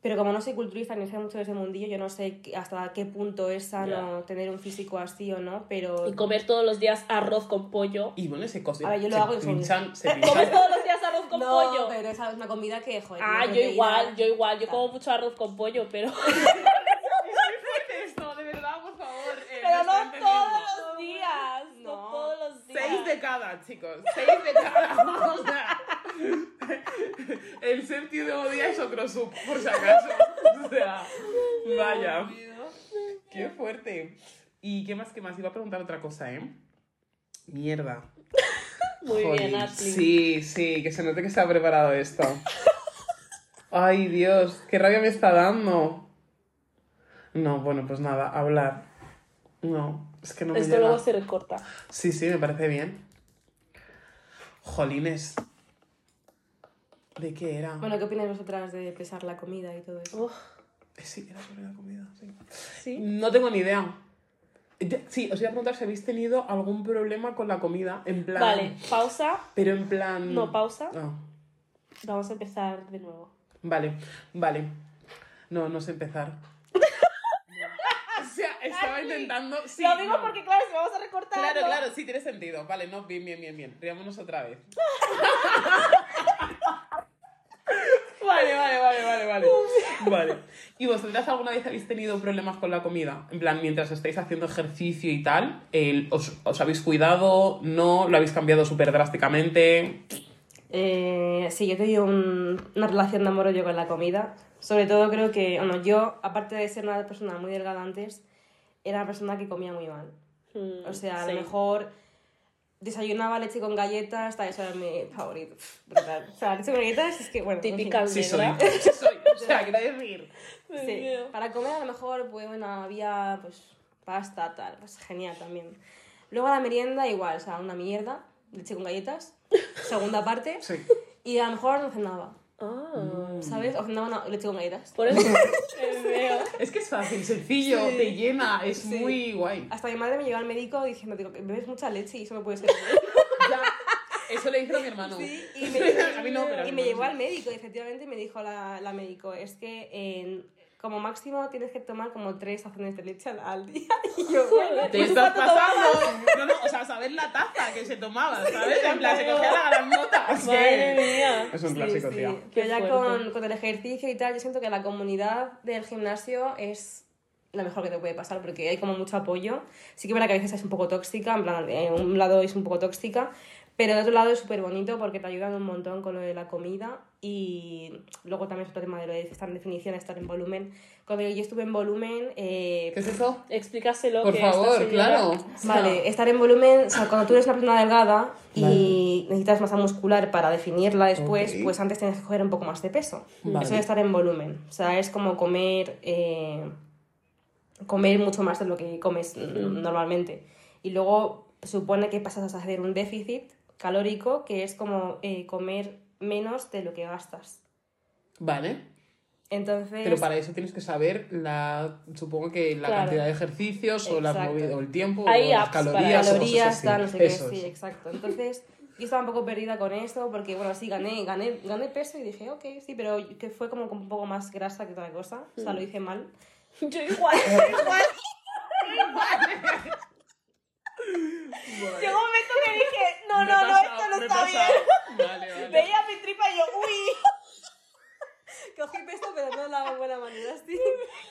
C: Pero como no soy culturista ni sé mucho de ese mundillo, yo no sé hasta qué punto es sano tener un físico así o no, pero...
B: Y comer todos los días arroz con pollo.
A: Y bueno, se cose.
C: A ver, yo lo
A: se
C: hago y soy-
A: pinchan, se
B: ¿Comes
A: pinchan.
B: todos los días arroz con
C: no,
B: pollo?
C: pero esa es una comida que, joder...
B: Ah, yo
C: proteína.
B: igual, yo igual. Yo como mucho arroz con pollo, pero...
A: esto, de verdad, por favor. eh,
B: Pero no todos los días. No,
C: No.
B: todos los días.
A: Seis de cada, chicos. Seis de cada. O sea, el séptimo día es otro sub, por si acaso. O sea, vaya. Qué fuerte. ¿Y qué más, qué más? Iba a preguntar otra cosa, ¿eh? Mierda.
B: Muy bien. Ashley.
A: Sí, sí, que se note que está preparado esto. Ay, Dios, qué rabia me está dando. No, bueno, pues nada, hablar. No, es que no me
B: Esto
A: llega.
B: luego se recorta.
A: Sí, sí, me parece bien. Jolines. ¿De qué era?
C: Bueno, ¿qué opináis vosotras de pesar la comida y todo eso?
B: Uf,
A: Eh, Sí, era sobre la comida, sí.
B: sí.
A: No tengo ni idea. Sí, os iba a preguntar si habéis tenido algún problema con la comida, en plan...
B: Vale, pausa.
A: Pero en plan...
B: No, pausa.
A: Ah,
B: Vamos a empezar de nuevo.
A: vale, vale. No, no sé empezar. o sea, estaba intentando... Sí,
B: Lo digo
A: no.
B: porque, claro, si vamos a recortar.
A: Claro, claro, sí tiene sentido. Vale, no, bien, bien, bien, bien. Riámonos otra vez. vale, vale, vale, vale, vale. Vale. ¿Y vosotras alguna vez habéis tenido problemas con la comida? En plan, mientras estáis haciendo ejercicio y tal, os, os habéis cuidado? ¿No? ¿Lo habéis cambiado súper drásticamente?
C: Eh, sí, yo he tenido un- una relación de amor-odio con la comida. Sobre todo creo que, bueno, yo, aparte de ser una persona muy delgada antes, era una persona que comía muy mal.
B: Mm,
C: O sea, a
B: sí.
C: lo mejor desayunaba leche con galletas, tal, eso era mi favorito. Brutal. O sea, leche con galletas es que, bueno, en fin.
B: Típica
A: Sí soy. Sí soy. O sea, quiero decir...
C: Sí. Para comer a lo mejor, pues bueno, había pues pasta, tal, pues genial también. Luego a la merienda igual, o sea, una mierda, leche con galletas, segunda parte,
A: Sí.
C: y a lo mejor no cenaba,
B: Ah,
C: ¿sabes? O cenaba una leche con galletas.
B: por eso.
A: Es que es fácil, sencillo,
C: Sí.
A: te llena, es
C: Sí.
A: muy guay.
C: Hasta mi madre me llevó al médico diciendo, digo, que bebes mucha leche y eso no puede ser.
A: Ya, eso le dijeron a mi hermano.
C: Sí, y me,
A: A mí no, pero a mi
C: y me
A: hermano
C: llevó
A: sí.
C: al médico, y efectivamente me dijo la, la médico, es que en- como máximo tienes que tomar como tres tazones de leche al, al día. Y yo, bueno,
A: Te estás pasando. No, no, o sea, saber la taza que se tomaba, ¿sabes? En plan, se cogía la grandota. Es
B: Madre mía.
A: Es un
C: Sí,
A: clásico,
C: sí.
A: tía.
C: Pero
B: Qué
C: ya con, con el ejercicio y tal, yo siento que la comunidad del gimnasio es lo mejor que te puede pasar porque hay como mucho apoyo. Sí que verdad que a veces es un poco tóxica, en plan, en un lado es un poco tóxica, pero de otro lado es súper bonito porque te ayudan un montón con lo de la comida y luego también es otro tema de lo de estar en definición, estar en volumen. Cuando yo estuve en volumen... eh,
A: ¿Qué es eso?
B: Explícaselo.
A: Por
B: que
A: favor, claro.
C: Vale, estar en volumen, o sea, cuando tú eres una persona delgada y necesitas masa muscular para definirla después, pues antes tienes que coger un poco más de peso.
A: Vale.
C: Eso es estar en volumen. O sea, es como comer, eh, comer mucho más de lo que comes mm, normalmente. Y luego supone que pasas a hacer un déficit calórico, que es como eh, comer menos de lo que gastas.
A: Vale.
C: Entonces,
A: Pero para eso tienes que saber la, supongo que la
B: Claro.
A: cantidad de ejercicios o las
C: Exacto.
A: movidas o el tiempo
B: Hay
A: o las
B: apps para
A: calorías.
C: calorías, tal, no sé qué, sí, exacto. Entonces, Yo estaba un poco perdida con eso, porque bueno, sí, gané, gané, gané peso y dije, ok, sí, pero que fue como, un poco más grasa que otra cosa. O sea, lo hice mal.
B: Yo igual, igual. Llegó un momento que dije, no, no, no, esto no está bien.
A: Vale, vale.
B: Veía mi tripa y yo, uy.
C: Cogí peso, pero no de la buena manera, sí.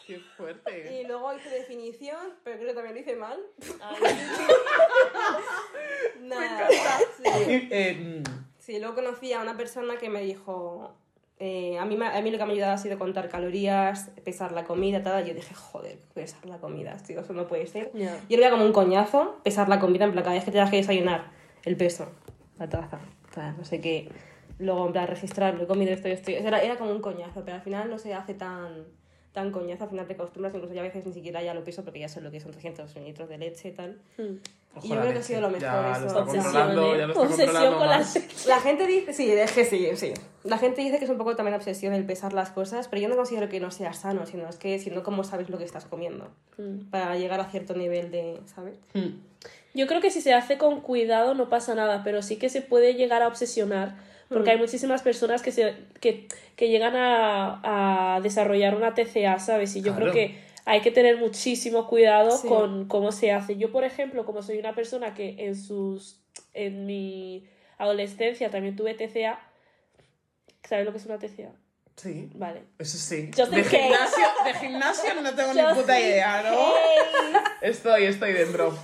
A: Qué fuerte.
C: Y luego hice definición, pero creo que también lo hice mal. Nada. Sí.
A: Eh, mm,
C: Sí, luego conocí a una persona que me dijo, eh, a, mí, a mí lo que me ha ayudado ha sido contar calorías, pesar la comida, tal. Yo dije, joder, pesar la comida, tío, eso no puede ser.
B: Ya.
C: Yo lo veía como un coñazo, pesar la comida, en plan, cada vez que te das que desayunar, el peso, la taza, tal, no sé qué. Luego, en plan, registrarlo, he comido esto y esto. Era, era como un coñazo, pero al final no se hace tan, tan coñazo, al final te acostumbras, incluso ya a veces ni siquiera ya lo peso porque ya sé lo que son 300 mililitros de leche y tal.
A: Ojo
C: Y yo creo que ha sido lo mejor
A: Ya
C: eso.
A: lo está
B: Obsesión,
A: controlando, ya
B: ¿eh?
A: lo está
B: Obsesión
A: controlando
B: con la
A: más.
C: La gente dice, sí, es que sí, sí. La gente dice que es un poco también obsesión el pesar las cosas, pero yo no considero que no sea sano, sino es que si no, ¿cómo sabes lo que estás comiendo? Para llegar a cierto nivel de, ¿sabes?
A: Mm.
B: Yo creo que si se hace con cuidado no pasa nada, pero sí que se puede llegar a obsesionar, porque hay muchísimas personas que, se, que, que llegan a, a desarrollar una TCA, ¿sabes? Y yo
A: Claro.
B: creo que hay que tener muchísimo cuidado
C: Sí.
B: con cómo se hace. Yo, por ejemplo, como soy una persona que en sus en mi adolescencia también tuve TCA, ¿sabes lo que es una TCA?
A: Sí,
B: Vale.
A: eso sí.
B: Just
A: de gimnasio, de gimnasio no tengo ni puta idea, ¿no?
B: case.
A: Estoy, estoy dentro.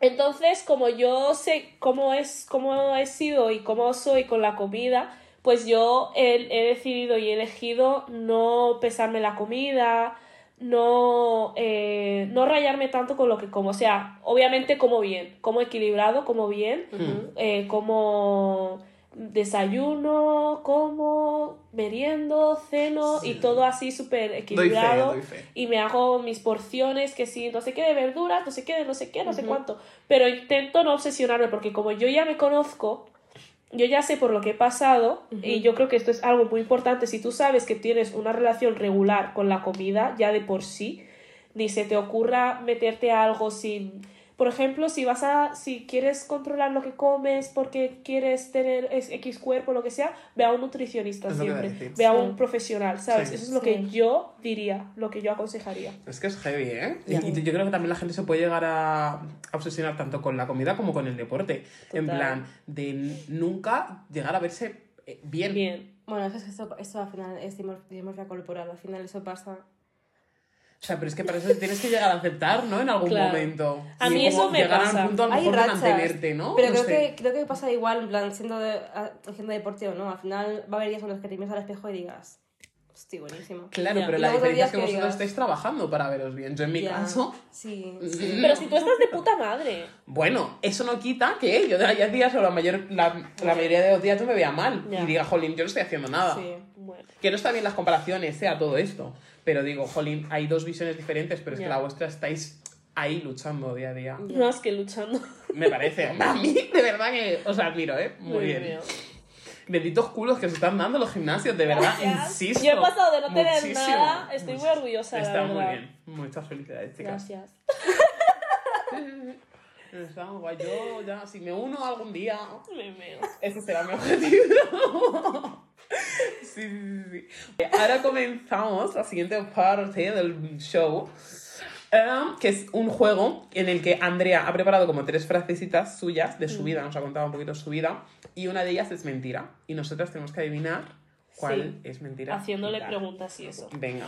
B: Entonces, como yo sé cómo es, cómo he sido y cómo soy con la comida, pues yo he, he decidido y he elegido no pesarme la comida, no, eh, no rayarme tanto con lo que como. O sea, obviamente como bien, como equilibrado, como bien, eh, como desayuno, como meriendo, ceno y todo así súper equilibrado
A: doy fe.
B: y me hago mis porciones, que sí, no sé qué de verduras, no sé qué de no sé qué, no sé cuánto. Pero intento no obsesionarme porque como yo ya me conozco, yo ya sé por lo que he pasado y yo creo que esto es algo muy importante. Si tú sabes que tienes una relación regular con la comida, ya de por sí, ni se te ocurra meterte a algo sin... Por ejemplo, si vas a, si quieres controlar lo que comes porque quieres tener X cuerpo, lo que sea, ve a un nutricionista
A: Es a
B: siempre. Ve a
C: Sí.
B: un profesional, ¿sabes?
A: Sí.
B: Eso es lo
C: Sí.
B: que yo diría, lo que yo aconsejaría.
A: Es que es heavy, ¿eh? Y- yo creo que también la gente se puede llegar a obsesionar tanto con la comida como con el deporte. En plan, de nunca llegar a verse eh, bien.
B: Bien.
C: Bueno, eso, es- eso, eso al final es dimor- dimorfia corporal, al final eso pasa.
A: O sea, pero es que para eso tienes que llegar a aceptar, ¿no? En algún
B: Claro.
A: momento.
B: A
A: Y
B: mí
A: como
B: eso me
A: llegar
B: pasa.
A: a un punto a lo
C: Hay
A: mejor de
C: rachas,
A: mantenerte, ¿no?
C: Pero
A: No
C: creo,
A: sé.
C: que, creo que pasa igual, en plan, siendo de, haciendo deporte o no. Al final va a haber días en los que te miras al espejo y digas, estoy buenísimo.
A: Claro,
B: Ya.
A: pero
C: Y
A: la diferencia es
C: días
A: que
C: que
A: vosotros
C: digas-
A: estáis trabajando para veros bien. Yo en mi
C: Ya.
A: caso,
C: Sí,
A: Mm.
C: sí.
B: Pero si tú estás de puta madre.
A: bueno, eso no quita que yo de días o la, mayor, la, la mayoría de los días yo me vea mal
B: Ya.
A: y diga, jolín, yo no estoy haciendo nada.
C: Sí.
B: Bueno.
A: Que no está bien las comparaciones, sea todo esto. Pero digo, jolín, hay dos visiones diferentes, pero es
B: Ya.
A: que la vuestra estáis ahí luchando día a día.
B: Más que luchando.
A: Me parece. A mí, de verdad que os admiro, ¿eh? Muy
B: Dios
A: bien.
B: mío.
A: Benditos culos que se están dando los gimnasios, de verdad,
B: Gracias.
A: insisto.
B: Yo he pasado de no tener
A: Muchísimo.
B: nada, estoy muy orgullosa,
A: Está muy bien. Muchas felicidades, chicas.
B: Gracias.
A: Está muy guay. Yo ya, si me uno algún día,
B: Me meo.
A: ese será mi objetivo. Sí, sí, sí. Ahora comenzamos la siguiente parte del show, em, que es un juego en el que Andrea ha preparado como tres frasecitas suyas de su vida, nos ha contado un poquito su vida, y una de ellas es mentira. Y nosotras tenemos que adivinar cuál
B: Sí.
A: es mentira.
B: Haciéndole preguntas y eso.
A: Venga.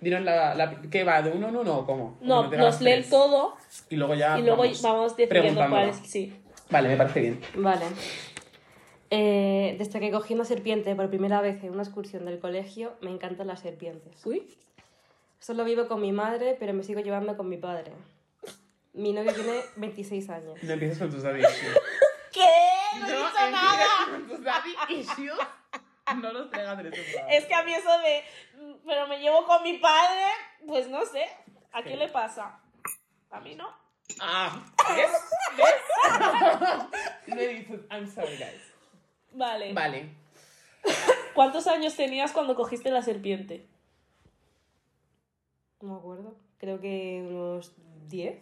A: Dinos la, la- ¿Qué va? ¿De uno en uno o cómo?
B: No,
A: tenga
B: nos lee el todo
A: Y luego ya
B: y luego
A: vamos
B: vamos decidiendo cuál es. Sí.
A: Vale, me parece bien.
C: Vale. Eh, desde que cogí una serpiente por primera vez en una excursión del colegio, me encantan las serpientes.
B: Uy.
C: Solo vivo con mi madre, pero me sigo llevando con mi padre. Mi novio tiene 26 años.
A: No empieces con tus daddy issues.
B: ¿Qué? No he dicho nada.
A: con tus daddy issues. No los traigas programa.
B: Es que a mí eso de. Pero me llevo con mi padre, pues no sé. ¿A quién le pasa? A mí no.
A: Ah, ¿ves? ¿Ves? No he dicho, I'm sorry, guys.
B: Vale.
A: Vale.
B: ¿Cuántos años tenías cuando cogiste la serpiente?
C: No me acuerdo. Creo que unos 10.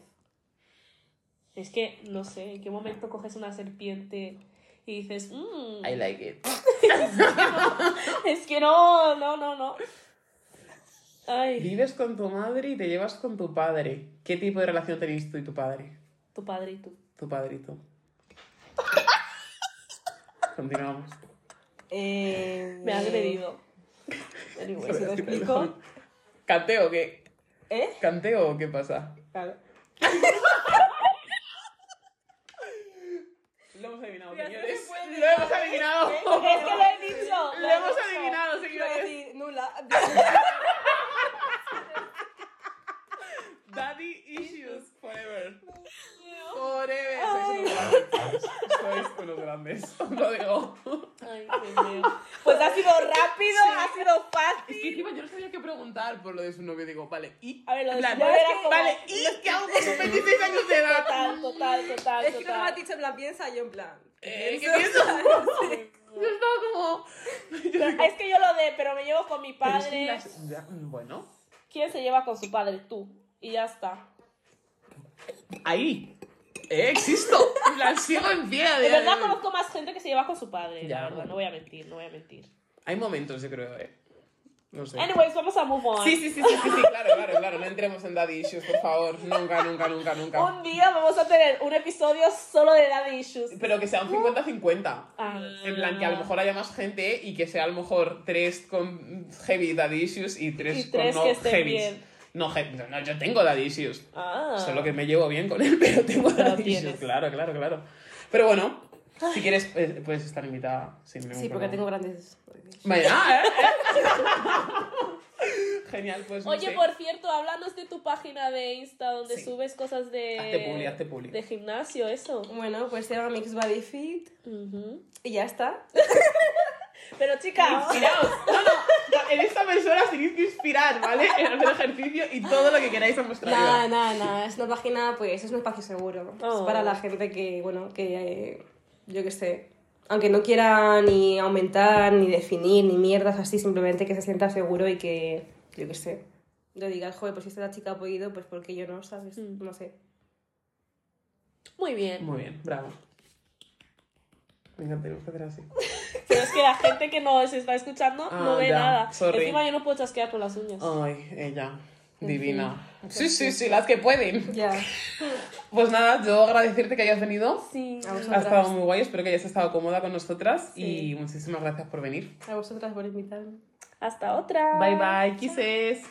B: Es que no sé, ¿en qué momento coges una serpiente y dices, "Mm,
A: I like it.
B: es que no, no, no, no. Ay,
A: Vives con tu madre y te llevas con tu padre. ¿Qué tipo de relación tenéis tú y tu padre?
B: tu padre y tú.
A: Tu padre y tú. Continuamos.
C: Eh,
B: Me ha agredido.
C: Anyway, ¿se lo explico?
A: ¿Canteo o qué?
C: ¿Eh?
A: ¿Canteo o qué pasa?
C: Claro.
A: Lo hemos adivinado, señores. Lo hemos adivinado.
B: Es que lo he dicho.
A: Lo
B: he
A: hemos adivinado, señores.
C: nula.
A: Daddy issues forever. Forever. Sois unos grandes. Lo digo.
B: Ay, Dios mío. Pues ha sido rápido, ha sido
A: Es que
B: fácil.
A: encima yo no sabía qué preguntar por lo de su novio. Digo, vale, ¿y?
B: A ver, lo de
A: plan,
B: su novio era como-
A: Vale, ¿y qué hago con sus 26 años de edad?
B: Total, total, total,
C: Es que no me has dicho en plan piensa, yo en plan.
A: Eh, ¿Qué
C: pienso?
A: piensas? Yo estaba como...
B: Es que yo lo de, pero me llevo con mi padre.
A: las- ya, Bueno,
B: ¿Quién se lleva con su padre? Tú. Y ya está.
A: ahí. Eh, existo. La sigo en pie.
B: De verdad conozco más gente que se lleva con su padre,
A: Ya,
B: la verdad.
A: bueno.
B: No voy a mentir, no voy a mentir.
A: Hay momentos, yo creo, eh. No sé.
B: Anyways, vamos a move on.
A: Sí, sí, sí, sí, sí, sí, claro, claro, claro. No entremos en daddy issues, por favor. Nunca, nunca, nunca, nunca.
B: Un día vamos a tener un episodio solo de daddy issues.
A: Pero que sea un 50-50.
B: Ah.
A: En plan, que a lo mejor haya más gente y que sea a lo mejor tres con heavy daddy issues y tres,
B: Y tres
A: con
B: que
A: no
B: estén
A: heavy.
B: bien.
A: No, no, yo tengo daddy issues.
B: Ah.
A: Solo que me llevo bien con él, pero tengo daddy issues.
B: tienes.
A: Claro, claro, claro. Pero bueno, si quieres, eh, puedes estar invitada sin ningún
C: Sí, porque
A: problema.
C: tengo grandes.
A: Vaya, ¿eh? Genial, pues no
B: Oye,
A: sé.
B: por cierto, háblanos de tu página de Insta donde
A: Sí.
B: subes cosas de.
A: Hazte publi, hazte publi.
B: De gimnasio, eso.
C: Bueno, pues se llama Mix Body Fit y ya está.
B: Pero chica,
A: Inspiraos. No, no. En esta persona os tenéis que inspirar, ¿vale? En hacer ejercicio y todo lo que queráis en vuestra
C: Nada,
A: vida.
C: nada, nada. Es una página, pues, es un espacio seguro.
B: Oh.
C: Es para la gente que, bueno, que eh, yo qué sé. Aunque no quiera ni aumentar, ni definir, ni mierdas así, simplemente que se sienta seguro y que, yo qué sé. Yo digas, joder, pues si esta chica ha podido, pues porque yo no, ¿sabes?
B: Mm.
C: No sé.
B: muy bien.
A: Muy bien, bravo. Venga, tenemos que hacer así.
B: Pero es que la gente que nos está escuchando
A: Ah,
B: no ve
A: ya,
B: nada.
A: sorry.
B: Encima yo no puedo chasquear con las uñas.
A: Ay, ella. Divina. Sí, sí, sí, las que pueden.
C: Ya.
A: Pues nada, yo agradecerte que hayas venido.
B: Sí.
C: A
A: Ha
C: vosotras.
A: estado muy guay, espero que hayas estado cómoda con nosotras
C: Sí.
A: y muchísimas gracias por venir.
C: A vosotras por invitarme.
B: Hasta otra.
A: Bye bye, kisses.